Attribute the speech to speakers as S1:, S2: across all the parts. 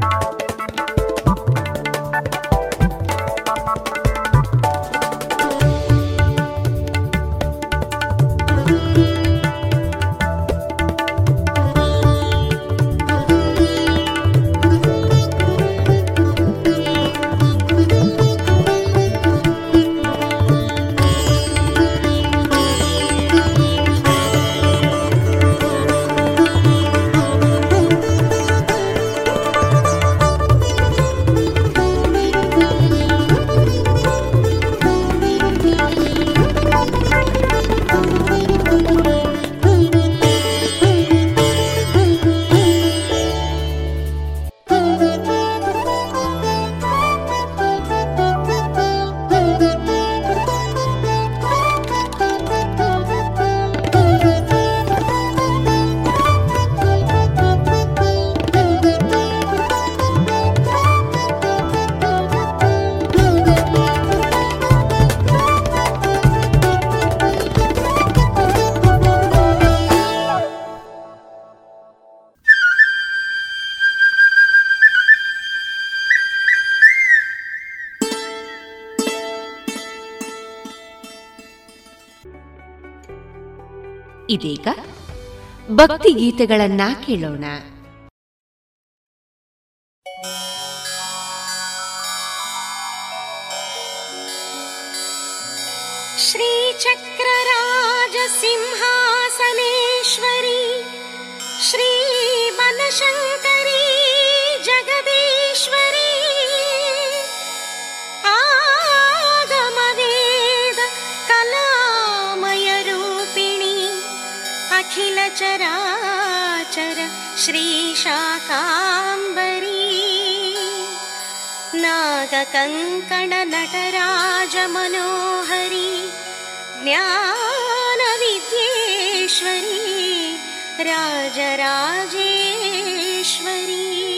S1: you
S2: ಇದೀಗ ಭಕ್ತಿ ಗೀತೆಗಳನ್ನ ಕೇಳೋಣ
S3: श्रीचक्रराजसिंहासनेश्वरी श्रीमनशङ्करी अखिलचराचर श्रीशाकाम्बरी। नागकङ्कणनटराजमनोहरी ज्ञानविद्येश्वरी। राजराजेश्वरी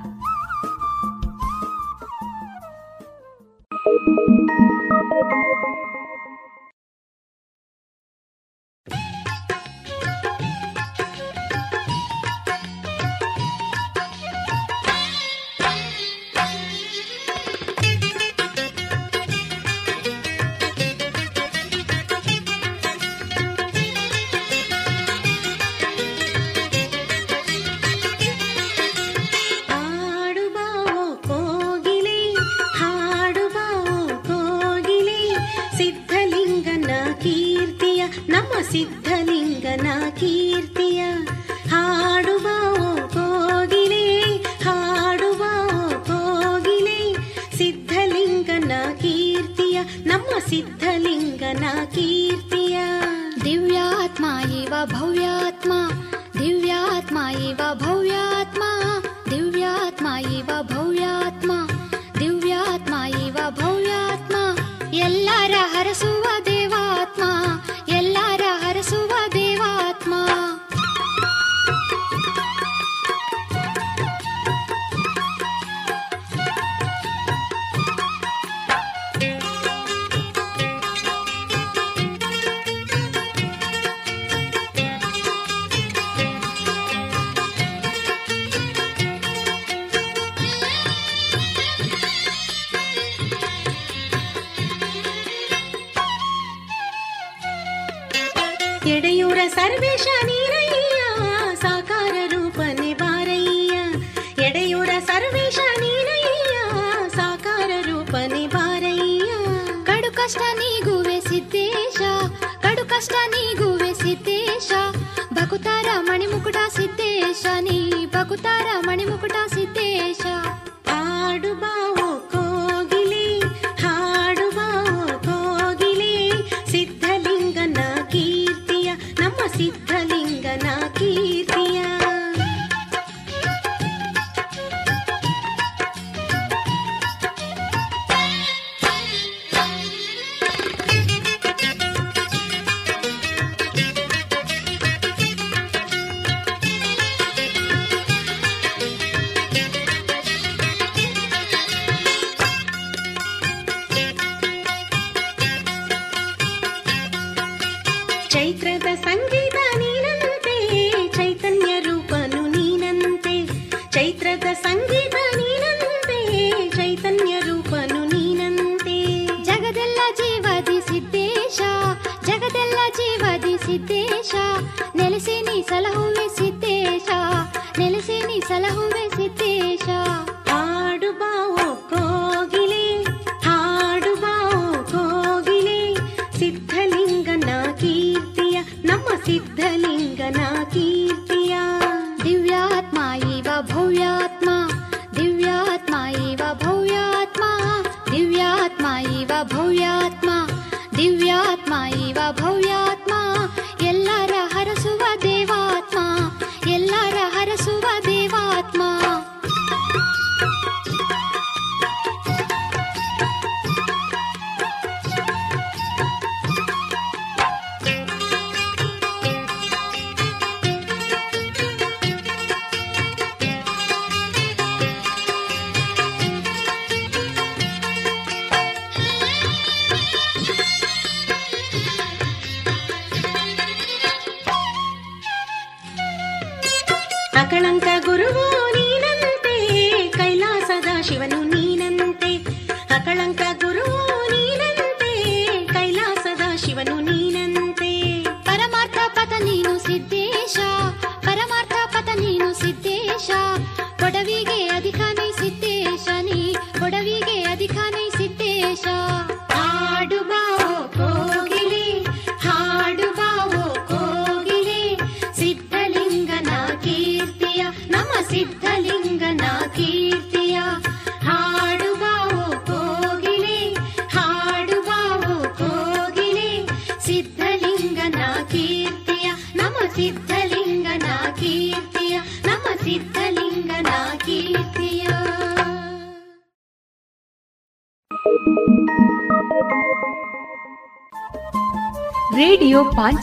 S3: River.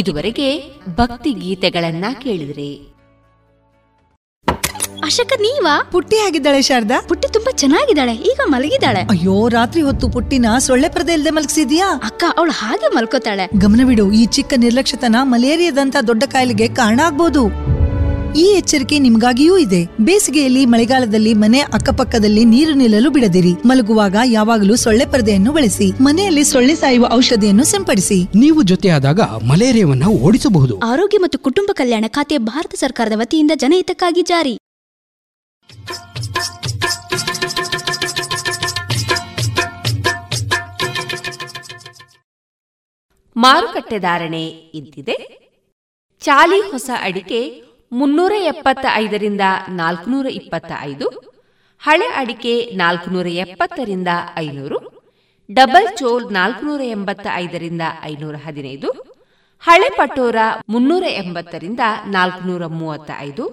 S2: ಇದುವರೆಗೆ ಭಕ್ತಿ ಗೀತೆಗಳನ್ನ ಕೇಳಿದ್ರಿ.
S4: ಅಶಕ ನೀವಾ?
S5: ಪುಟ್ಟಿ ಆಗಿದ್ದಾಳೆ ಶಾರದಾ.
S4: ಪುಟ್ಟಿ ತುಂಬಾ ಚೆನ್ನಾಗಿದ್ದಾಳೆ ಈಗ ಮಲಗಿದ್ದಾಳೆ.
S5: ಅಯ್ಯೋ ರಾತ್ರಿ ಹೊತ್ತು ಪುಟ್ಟಿನ ಸೊಳ್ಳೆ ಪರದೆ ಇಲ್ದೆ ಮಲಗಿಸಿದ್ಯಾ?
S4: ಅಕ್ಕ ಅವಳು ಹಾಗೆ ಮಲ್ಕೋತಾಳೆ.
S5: ಗಮನವಿಡು ಈ ಚಿಕ್ಕ ನಿರ್ಲಕ್ಷ್ಯತನ ಮಲೇರಿಯಾದಂತ ದೊಡ್ಡ ಕಾಯಿಲೆಗೆ ಕಾರಣ ಆಗ್ಬೋದು. ಈ ಎಚ್ಚರಿಕೆ ನಿಮಗಾಗಿಯೂ ಇದೆ. ಬೇಸಿಗೆಯಲ್ಲಿ ಮಳೆಗಾಲದಲ್ಲಿ ಮನೆ ಅಕ್ಕಪಕ್ಕದಲ್ಲಿ ನೀರು ನಿಲ್ಲಲು ಬಿಡದಿರಿ. ಮಲಗುವಾಗ ಯಾವಾಗಲೂ ಸೊಳ್ಳೆ ಪರದೆಯನ್ನು ಬಳಸಿ. ಮನೆಯಲ್ಲಿ ಸೊಳ್ಳೆ ಸಾಯುವ ಔಷಧಿಯನ್ನು ಸಿಂಪಡಿಸಿ.
S6: ನೀವು ಜೊತೆಯಾದಾಗ ಮಲೇರಿಯಾವನ್ನು ಓಡಿಸಬಹುದು.
S4: ಆರೋಗ್ಯ ಮತ್ತು ಕುಟುಂಬ ಕಲ್ಯಾಣ ಖಾತೆ ಭಾರತ ಸರ್ಕಾರದ ವತಿಯಿಂದ ಜನಹಿತಕ್ಕಾಗಿ ಜಾರಿ.
S2: ಮಾರುಕಟ್ಟೆ ಧಾರಣೆ ಇಂತಿದೆ. ಚಾಲಿ ಹೊಸ ಅಡಿಕೆ ಮುನ್ನೂರ ಎಪ್ಪತ್ತ ಐದರಿಂದ ನಾಲ್ಕುನೂರ ಇಪ್ಪತ್ತ ಐದು ಹಳೆ ಅಡಿಕೆ ನಾಲ್ಕುನೂರ ಎಪ್ಪತ್ತರಿಂದ ಐನೂರು, ಡಬಲ್ ಚೋಲ್ ನಾಲ್ಕುನೂರ ಎಂಬತ್ತ ಐದರಿಂದ ಐನೂರ ಹದಿನೈದು, ಹಳೆ ಪಟೋರ ಮುನ್ನೂರ ಎಂಬತ್ತರಿಂದ ನಾಲ್ಕುನೂರ ಮೂವತ್ತ ಐದು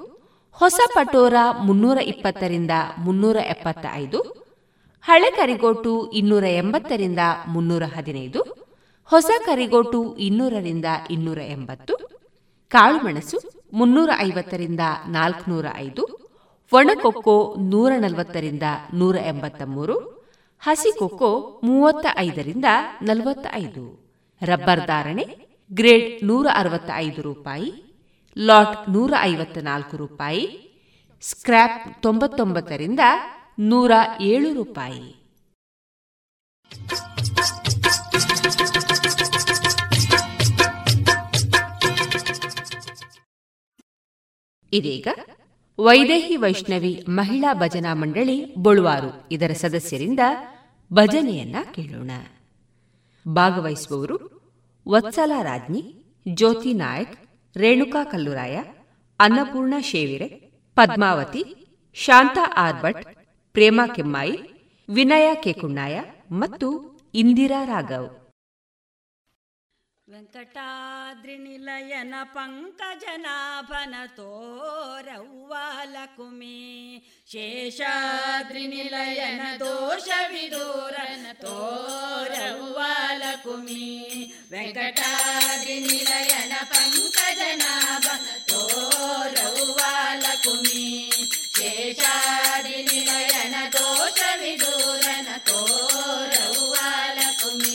S2: ಹೊಸ ಪಟೋರ ಮುನ್ನೂರ ಇಪ್ಪತ್ತರಿಂದ ಮುನ್ನೂರ ಎಪ್ಪತ್ತ ಐದು ಹಳೆ ಕರಿಗೋಟು ಇನ್ನೂರ ಎಂಬತ್ತರಿಂದ ಮುನ್ನೂರ ಹದಿನೈದು, ಹೊಸ ಕರಿಗೋಟು ಇನ್ನೂರರಿಂದ ಇನ್ನೂರ ಎಂಬತ್ತು, ಕಾಳುಮೆಣಸು ಮುನ್ನೂರ ಐವತ್ತರಿಂದ ನಾಲ್ಕುನೂರ ಐದು ಒಣಕೊಕ್ಕೋ ನೂರ ನಲವತ್ತರಿಂದ ನೂರ ಎಂಬತ್ತ ಮೂರು ಹಸಿ ಕೊಕ್ಕೋ ಮೂವತ್ತ ಐದರಿಂದ ನಲವತ್ತ ಐದು ರಬ್ಬರ್ ಧಾರಣೆ ಗ್ರೇಡ್ ನೂರ ಅರವತ್ತ ಐದು ರೂಪಾಯಿ, ಲಾಟ್ ನೂರ ಐವತ್ತ ನಾಲ್ಕು ರೂಪಾಯಿ, ಸ್ಕ್ರ್ಯಾಪ್ ತೊಂಬತ್ತೊಂಬತ್ತರಿಂದ ನೂರ ಏಳು ರೂಪಾಯಿ. ಇದೀಗ ವೈದೇಹಿ ವೈಷ್ಣವಿ ಮಹಿಳಾ ಭಜನಾ ಮಂಡಳಿ ಬೊಳುವಾರು ಇದರ ಸದಸ್ಯರಿಂದ ಭಜನೆಯನ್ನ ಕೇಳೋಣ. ಭಾಗವಹಿಸುವವರು ವತ್ಸಲ ರಾಜ್ಞಿ, ಜ್ಯೋತಿ ನಾಯಕ್, ರೇಣುಕಾ ಕಲ್ಲುರಾಯ, ಅನ್ನಪೂರ್ಣ ಶೇವಿರೆ, ಪದ್ಮಾವತಿ, ಶಾಂತಾ ಆರ್ಭಟ್, ಪ್ರೇಮಾ ಕೆಮ್ಮಾಯಿ, ವಿನಯ ಕೆಕುಣ್ಣಾಯ ಮತ್ತು ಇಂದಿರಾ ರಾಘವ್.
S7: వెంకటాద్రినిలయన పంకజనాభన తోరవ్వాలకు మీ శేషాద్రినిలయన దోష విదూరన తోరవ్వాలకు మీ వెంకటాద్రినిలయన పంకజనాభ తోరవ్వాలకు మీ శేషాద్రినిలయన దోష విదూరన తోరవ్వాలకు మీ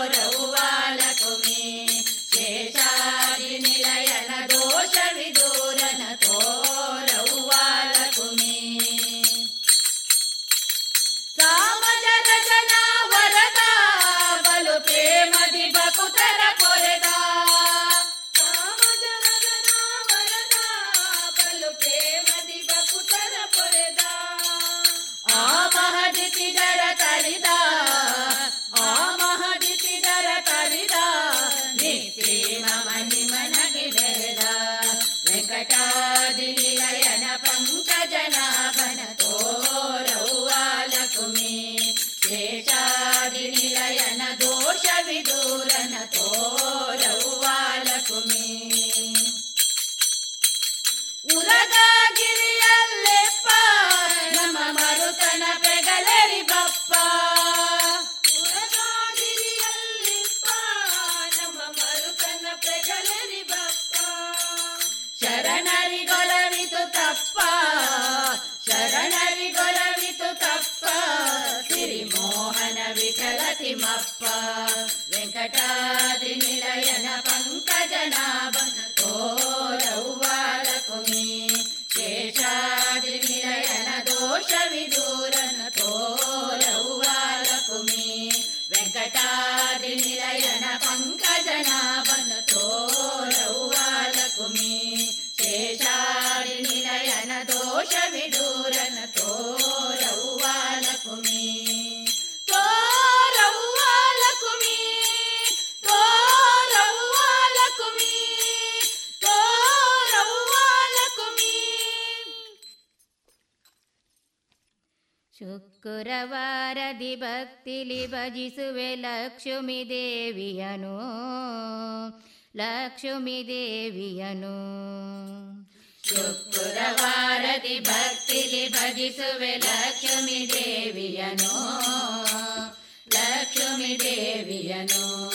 S7: soltera.
S8: ಶುಕ್ರವಾರದಿ ಭಕ್ತಿಲಿ ಭಜಿಸುವೆ ಲಕ್ಷ್ಮೀ ದೇವಿಯನು, ಲಕ್ಷ್ಮಿ ದೇವಿಯನು.
S7: ಶುಕ್ರವಾರದಿ ಭಕ್ತಿಲಿ ಭಜಿಸುವೆ ಲಕ್ಷ್ಮಿ ದೇವಿಯನು, ಲಕ್ಷ್ಮೀ ದೇವಿಯನು.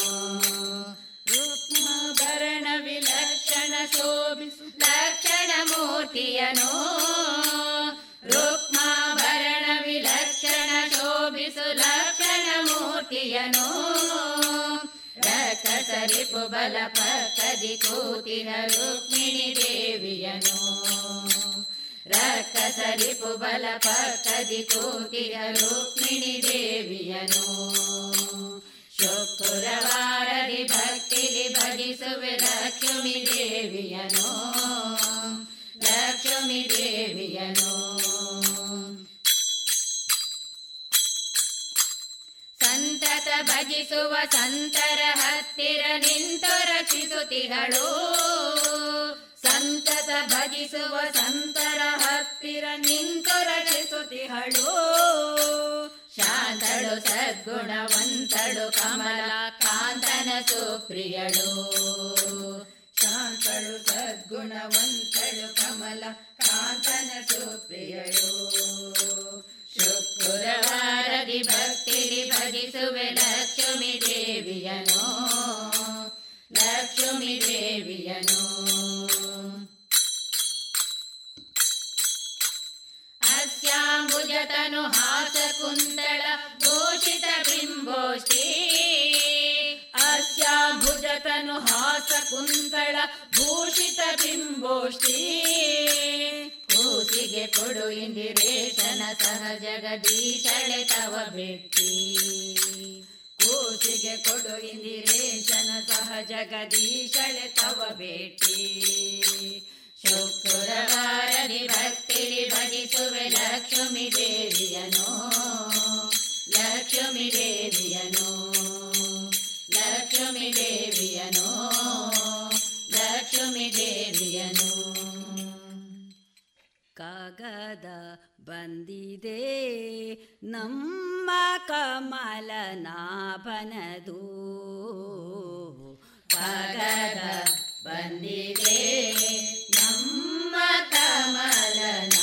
S7: ರುಕ್ಮಭರಣ ವಿಲಕ್ಷಣ ಶೋಭಿಸು ಲಕ್ಷಣ ಮೂರ್ತಿಯನು ರುಕ್ಮಾಭರಣ ಮೂರ್ತಿಯನು ರಕಸರಿಪು ಬಲ ಪಕ್ಕದಿ ಕೂತಿನ ರುಕ್ಮಿಣಿ ದೇವಿಯನು. ರಕ್ಕಸರಿಪು ಬಲ ಪಕ್ಕದಿ ಕೂತಿನ ರುಕ್ಮಿಣಿ ದೇವಿಯನು. ಶುಕ್ರವಾರದಿ ಭಕ್ತಿಲಿ ಭಜಿಸುವೆ ಲಕ್ಷ್ಮಿ ದೇವಿಯನು. ಲಕ್ಷ್ಮಿ ದೇವಿಯನು. ಸಂತತ ಭಜಿಸುವ ಸಂತರ ಹತ್ತಿರ ನಿಂತು ರಕ್ಷಿಸುತ್ತಿಗಳು ಸಂತತ ಭಜಿಸುವ ಸಂತರ ಹತ್ತಿರ ನಿಂತು ರಕ್ಷಿಸುತ್ತಿಗಳು ಶಾಂತಳು ಸದ್ಗುಣವಂತಳು ಕಮಲ ಕಾಂತನ ಸುಪ್ರಿಯಳು. ಶಾಂತಳು ಸದ್ಗುಣವಂತಳು ಕಮಲ ಕಾಂತನ ಸುಪ್ರಿಯಳು. ಶುಕ್ರವಾರದಿ ಭಕ್ತಿಲಿ ಭಜಿಸುವೆ ಲಕ್ಷ್ಮಿ ದೇವಿಯನು ಲಕ್ಷ್ಮಿ ದೇವಿಯನು. ಅಸ್ಯಾಂಬುಜತನು ಹಾಸ ಕುಂತಳ ಭೂಷಿತ ಬಿಂಬೋಷ್ಟಿ ಅಸ್ಯಾಂಬುಜತನು ಹಾಸ ಕುಂತಳ ಭೂಷಿತ ಬಿಂಬೋಷ್ಟಿ ಕೂಸಿಗೆ ಕೊಡು ಇಂದಿರೇಶನ ಸಹ ಜಗದೀಶಳೆ ತವ ಭೇಟಿ ಕೂಸಿಗೆ ಕೊಡು ಇಂದಿರೇಶನ ಸಹ ಜಗದೀಶಳೆ ತವ ಭೇಟಿ ಶುಕ್ರವಾರದಿ ಭಕ್ತಿಲಿ ಭಜಿಸುವೆ ಲಕ್ಷ್ಮಿ ದೇವಿಯನೋ ಲಕ್ಷ್ಮಿ ದೇವಿಯನೋ ಲಕ್ಷ್ಮಿ ದೇವಿಯನೋ ಲಕ್ಷ್ಮಿ ದೇವಿಯನೋ. ಕಗದ ಬಂದಿದೆ. ನಮ್ಮ ಕಮಲನಾಭನದು ಕಗದ ಬಂದಿದೆ. ನಮ್ಮ ಕಮಲನ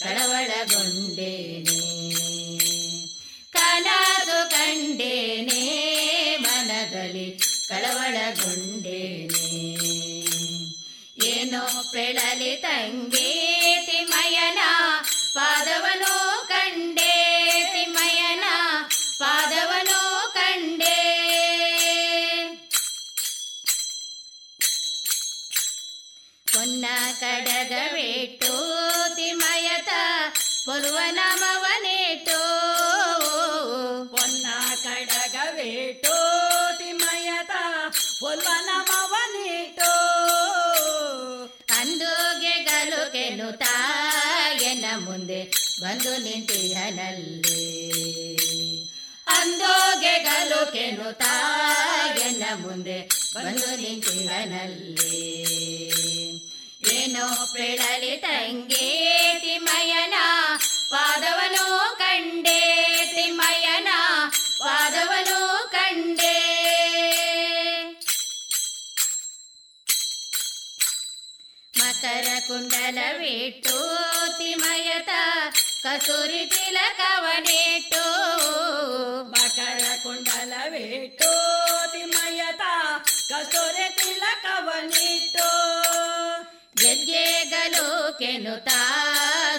S7: ಕಳವಳಗೊಂಡೇನೆ. ಕನಸು ಕಂಡೇನೆ, ಮನದಲ್ಲಿ ಕಳವಳಗೊಂಡೇನೆ. ಏನೋ ಪೆಳಲಿ ತಂಗಿ ಮಯನ ಪಾದವನು ಕಂಡೇತಿ ಮಯನ ಪಾದವನು ಕಂಡೇ. ಕಡಗವೇಟು ತಿಮ್ಮಯತ ಪೊಲ್ವ ನಮವನೇಟು
S9: ಪೊನ್ನ ಕಡಗವೇಟೋ ತಿಮ್ಮಯ್ಯತ ಪೊಲ್ವನ ಮವನೀಟೋ
S7: ಅಂದೋಗೆ ಗಲುಕೆನು ತಾಯನ ಮುಂದೆ ಬಂದು ನಿಂತಿಯನಲ್ಲಿ. ಅಂದೋಗೆ ಗಲುಕೆನು ತಾಯನ ಮುಂದೆ ಬಂದು ನಿಂತಿಯನಲ್ಲಿ. ಏನೋ ಪೆಳಲಿ ತಂಗಿ ತಿಮ್ಮಯ್ಯನ ಪಾದವನು ಕಂಡೆ ತಿಮ್ಮಯ್ಯನ ಪಾದವನು ಕಂಡೆ ಮಕರ ಕುಂಡಲವಿಟ್ಟು ತಿಮಯತ ಕಸೂರಿ ತಿಲಕವನೇಟು
S9: ಮಕರ ಕುಂಡಲವೇಟೋ ತಿಮ್ಮಯ್ಯತ ಕಸ್ತೂರಿ ತಿಲಕವನಿಟ್ಟು
S7: ಗೆಜ್ಜೆಗಲು ಕೆನುತ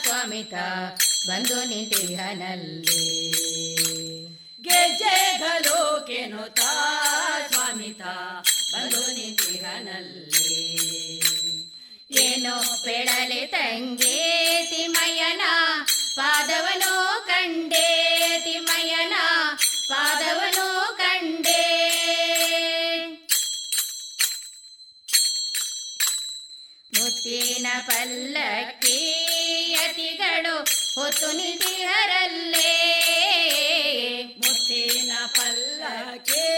S7: ಸ್ವಾಮಿತ, ಬಂದು ನಿಂತಿಹನಲ್ಲಿ
S9: ಗೆಜ್ಜೆಗಲು ಕೆನುತ ಸ್ವಾಮಿತ, ಬಂದು ನಿಂತಿಹನಲ್ಲಿ
S7: ಏನೋ ಪೆಳಲೆ ತಂಗೇತಿ ಮಯನ ಪಾದವನು ಕಂಡೆ ಮಯನ ಪಾದವನು ಕಂಡೆ ಮುತ್ತಿನ ಪಲ್ಲಕ್ಕಿ ಯತಿಗಳು ಹೊತ್ತು ನಿಧಿಹರಲ್ಲೇ.
S9: ಮುತ್ತಿನ ಪಲ್ಲಕ್ಕಿ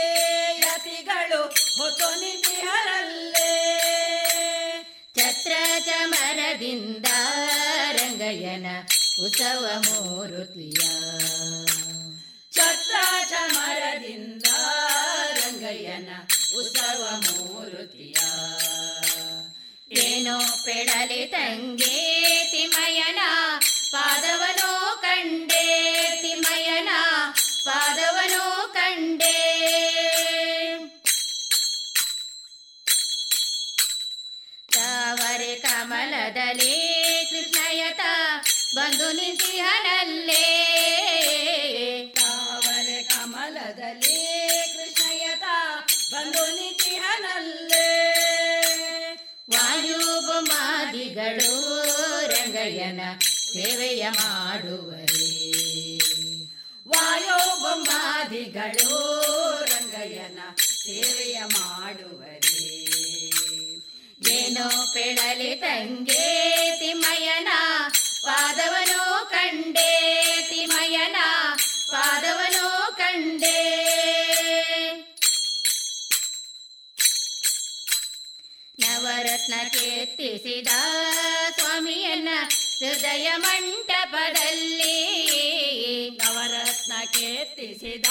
S9: ಯತಿಗಳು ಹೊತ್ತು ನಿಧಿಹರಲ್ಲೇ.
S7: ಛತ್ರ ಚಮರದಿಂದ ರಂಗಯ್ಯನ ಉತ್ಸವ ಮೂರುತಿಯ.
S9: ಛತ್ರ ಚಮರದಿಂದ ರಂಗಯ್ಯನ ಉತ್ಸವ ಮೂರುತಿಯ.
S7: ಏನೋ ಪೆಡಲಿ ತಂಗೆ, ತಿಮಯನ ಪಾದವನು ಕಂಡೆ, ತಿಮಯನ ಪಾದವನು ಕಂಡೆ. ತಾವರೆ ಕಮಲದಲ್ಲಿ ಕೃಷ್ಣಯತ ಬಂದು ನಿಂತಿಹನಲ್ಲೇ.
S9: ತಾವರೆ ಕಮಲದಲ್ಲಿ ಕೃಷ್ಣಯತ ಬಂದು ನಿಧಿಹನಲ್ಲೇ
S7: ವಾಯುಗುಮಾದಿಗಳು ರಂಗಯ್ಯನ ಸೇವೆಯ ಮಾಡುವರೇ.
S9: ವಾಯೋ ಬೊಮ್ಮಾದಿಗಳು ರಂಗಯ್ಯನ ಸೇವೆಯ ಮಾಡುವರೇ.
S7: ಏನೋ ಪೆಳಲಿ ತಂಗೇ ತಿಮಯನ, ಪಾದವನು ಕಂಡೆ ತಿಮಯನ, ಪಾದವನು ಕಂಡೆ ನವರತ್ನ ಕೀರ್ತಿಸಿದ ಸ್ವಾಮಿಯನ್ನ ಹೃದಯ ಮಂಟಪದಲ್ಲಿ
S9: ನವರತ್ನ ಕೀರ್ತಿಸಿದ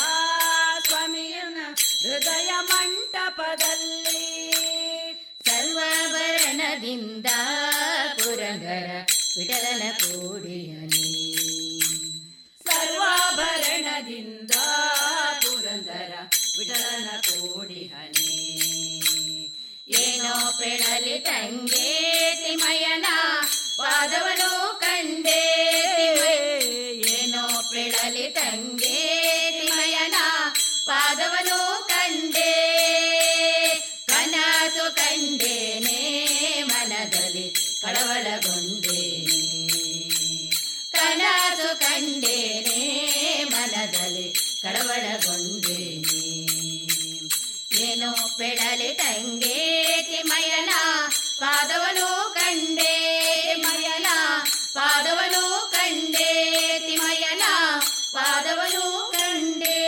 S9: ಸ್ವಾಮಿಯನ್ನ ಹೃದಯ ಮಂಟಪದಲ್ಲಿ
S7: ಸರ್ವಾಭರಣದಿಂದ ಪುರಂದರ ವಿಠಲನ ಕೂಡಿಯನಿ.
S9: ಸರ್ವಾಭರಣದಿಂದ ಪುರಂದರ ವಿಠಲನ ಕೋಡಿಹನಿ
S7: ಏನೋ ಪೆಳಲಿ ತಂಗೇತಿ ಮಯನ ಪಾದವನು ಕಂಡೇ ಏನೋ ಪೆಳಲಿ ತಂಗೇತಿ ಮಯನ ಪಾದವನು ಪಾದವನು ಕಂಡೇ ಮಯನ ಪಾದವನು ಕಂಡೇ ತಿಮಯನ ಪಾದವನು ಕಂಡೇ.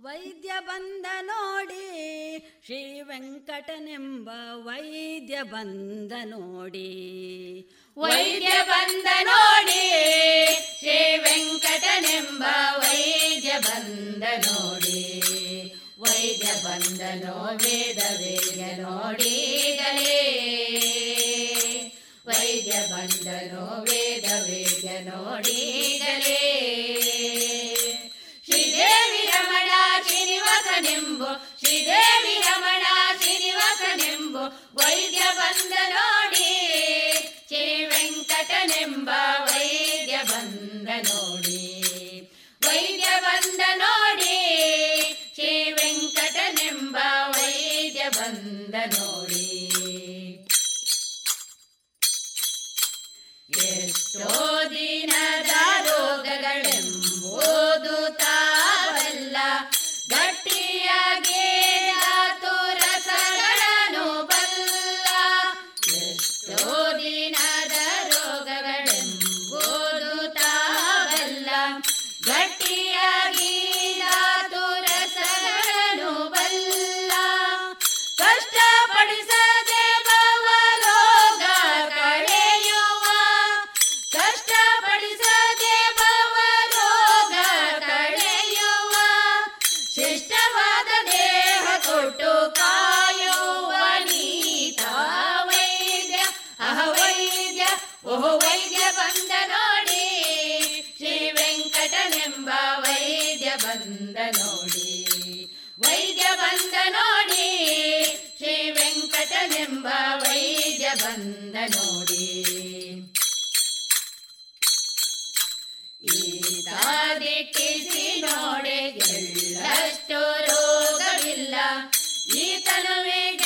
S9: ವೈದ್ಯ ಬಂದ ನೋಡಿ ಶ್ರೀ ವೆಂಕಟನೆಂಬ ವೈದ್ಯ ಬಂದ ನೋಡಿ.
S7: ವೈದ್ಯ ಬಂದ ನೋಡಿ ಶ್ರೀ ವೆಂಕಟನೆಂಬ ವೈದ್ಯ ಬಂದ ನೋಡಿ. ವೈದ್ಯ ಬಂದನೋ ವೇದ ವೇದ್ಯ ನೋಡಿಗಲೇ. ವೈದ್ಯ ಬಂದನೋ ವೇದ ವೇದ್ಯ ನೋಡಿಗಲೇ. ಶ್ರೀದೇವಿ ರಮಣ ಶ್ರೀನಿವಾಸನೆಂಬು, ಶ್ರೀದೇವಿ ರಮಣ ಶ್ರೀನಿವಾಸನೆಂಬು ವೈದ್ಯ ಬಂದ ನೋಡಿ ಶ್ರೀ ವೆಂಕಟನೆಂಬ ವೈದ್ಯ ಬಂದ ನೋಡಿ ಬಂದ ನೋಡಿ. ಎಷ್ಟೋ ದಿನದ ರೋಗಗಳೆಂಬುದು ತಾ ದಿಟ್ಟಿಸಿ ನೋಡೆ ಎಲ್ಲಷ್ಟು ರೋಗವಿಲ್ಲ. ಈತನುವಿಗೆ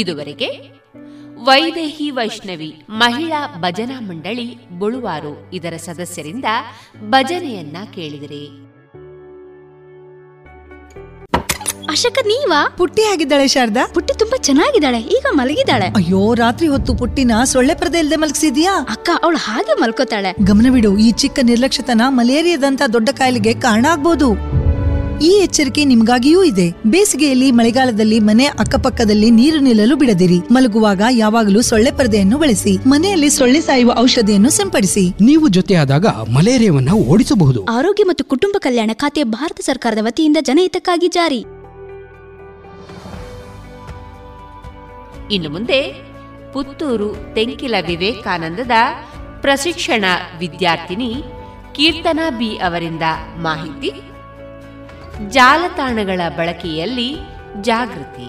S3: ಇದುವರೆಗೆ ವೈದೇಹಿ ವೈಷ್ಣವಿ ಮಹಿಳಾ ಭಜನಾ ಮಂಡಳಿ ಬುಳುವಾರು ಇದರ ಸದಸ್ಯರಿಂದ ಭಜನೆಯನ್ನ ಕೇಳಿದಿರಿ.
S4: ಅಶಕ ನೀವಾ?
S5: ಪುಟ್ಟಿ ಆಗಿದ್ದಾಳೆ ಶಾರದಾ.
S4: ಪುಟ್ಟಿ ತುಂಬಾ ಚೆನ್ನಾಗಿದ್ದಾಳೆ ಈಗ ಮಲಗಿದ್ದಾಳೆ.
S5: ಅಯ್ಯೋ ರಾತ್ರಿ ಹೊತ್ತು ಪುಟ್ಟಿನ ಸೊಳ್ಳೆ ಪರದೆ ಇಲ್ಲದೆ ಮಲಗಿಸಿದ್ಯಾ?
S4: ಅಕ್ಕ ಅವಳು ಹಾಗೆ ಮಲ್ಕೋತಾಳೆ.
S5: ಗಮನವಿಡು ಈ ಚಿಕ್ಕ ನಿರ್ಲಕ್ಷ್ಯತನ ಮಲೇರಿಯಾದಂತ ದೊಡ್ಡ ಕಾಯಿಲೆಗೆ ಕಾರಣ ಆಗ್ಬೋದು. ಈ ಎಚ್ಚರಿಕೆ ನಿಮಗಾಗಿಯೂ ಇದೆ. ಬೇಸಿಗೆಯಲ್ಲಿ ಮಳೆಗಾಲದಲ್ಲಿ ಮನೆ ಅಕ್ಕಪಕ್ಕದಲ್ಲಿ ನೀರು ನಿಲ್ಲಲು ಬಿಡದಿರಿ. ಮಲಗುವಾಗ ಯಾವಾಗಲೂ ಸೊಳ್ಳೆ ಪರದೆಯನ್ನು ಬಳಸಿ. ಮನೆಯಲ್ಲಿ ಸೊಳ್ಳೆ ಸಾಯುವ ಔಷಧಿಯನ್ನು ಸಿಂಪಡಿಸಿ.
S6: ನೀವು ಜೊತೆಯಾದಾಗ ಮಲೇರಿಯಾವನ್ನು ಓಡಿಸಬಹುದು.
S4: ಆರೋಗ್ಯ ಮತ್ತು ಕುಟುಂಬ ಕಲ್ಯಾಣ ಖಾತೆ ಭಾರತ ಸರ್ಕಾರದ ವತಿಯಿಂದ ಜನಹಿತಕ್ಕಾಗಿ ಜಾರಿ.
S3: ಇನ್ನು ಮುಂದೆ ಪುತ್ತೂರು ತೆಂಕಿಲ ವಿವೇಕಾನಂದದ ಪ್ರಶಿಕ್ಷಣ ವಿದ್ಯಾರ್ಥಿನಿ ಕೀರ್ತನಾ ಬಿ ಅವರಿಂದ ಮಾಹಿತಿ ಜಾಲತಾಣಗಳ ಬಳಕೆಯಲ್ಲಿ ಜಾಗೃತಿ.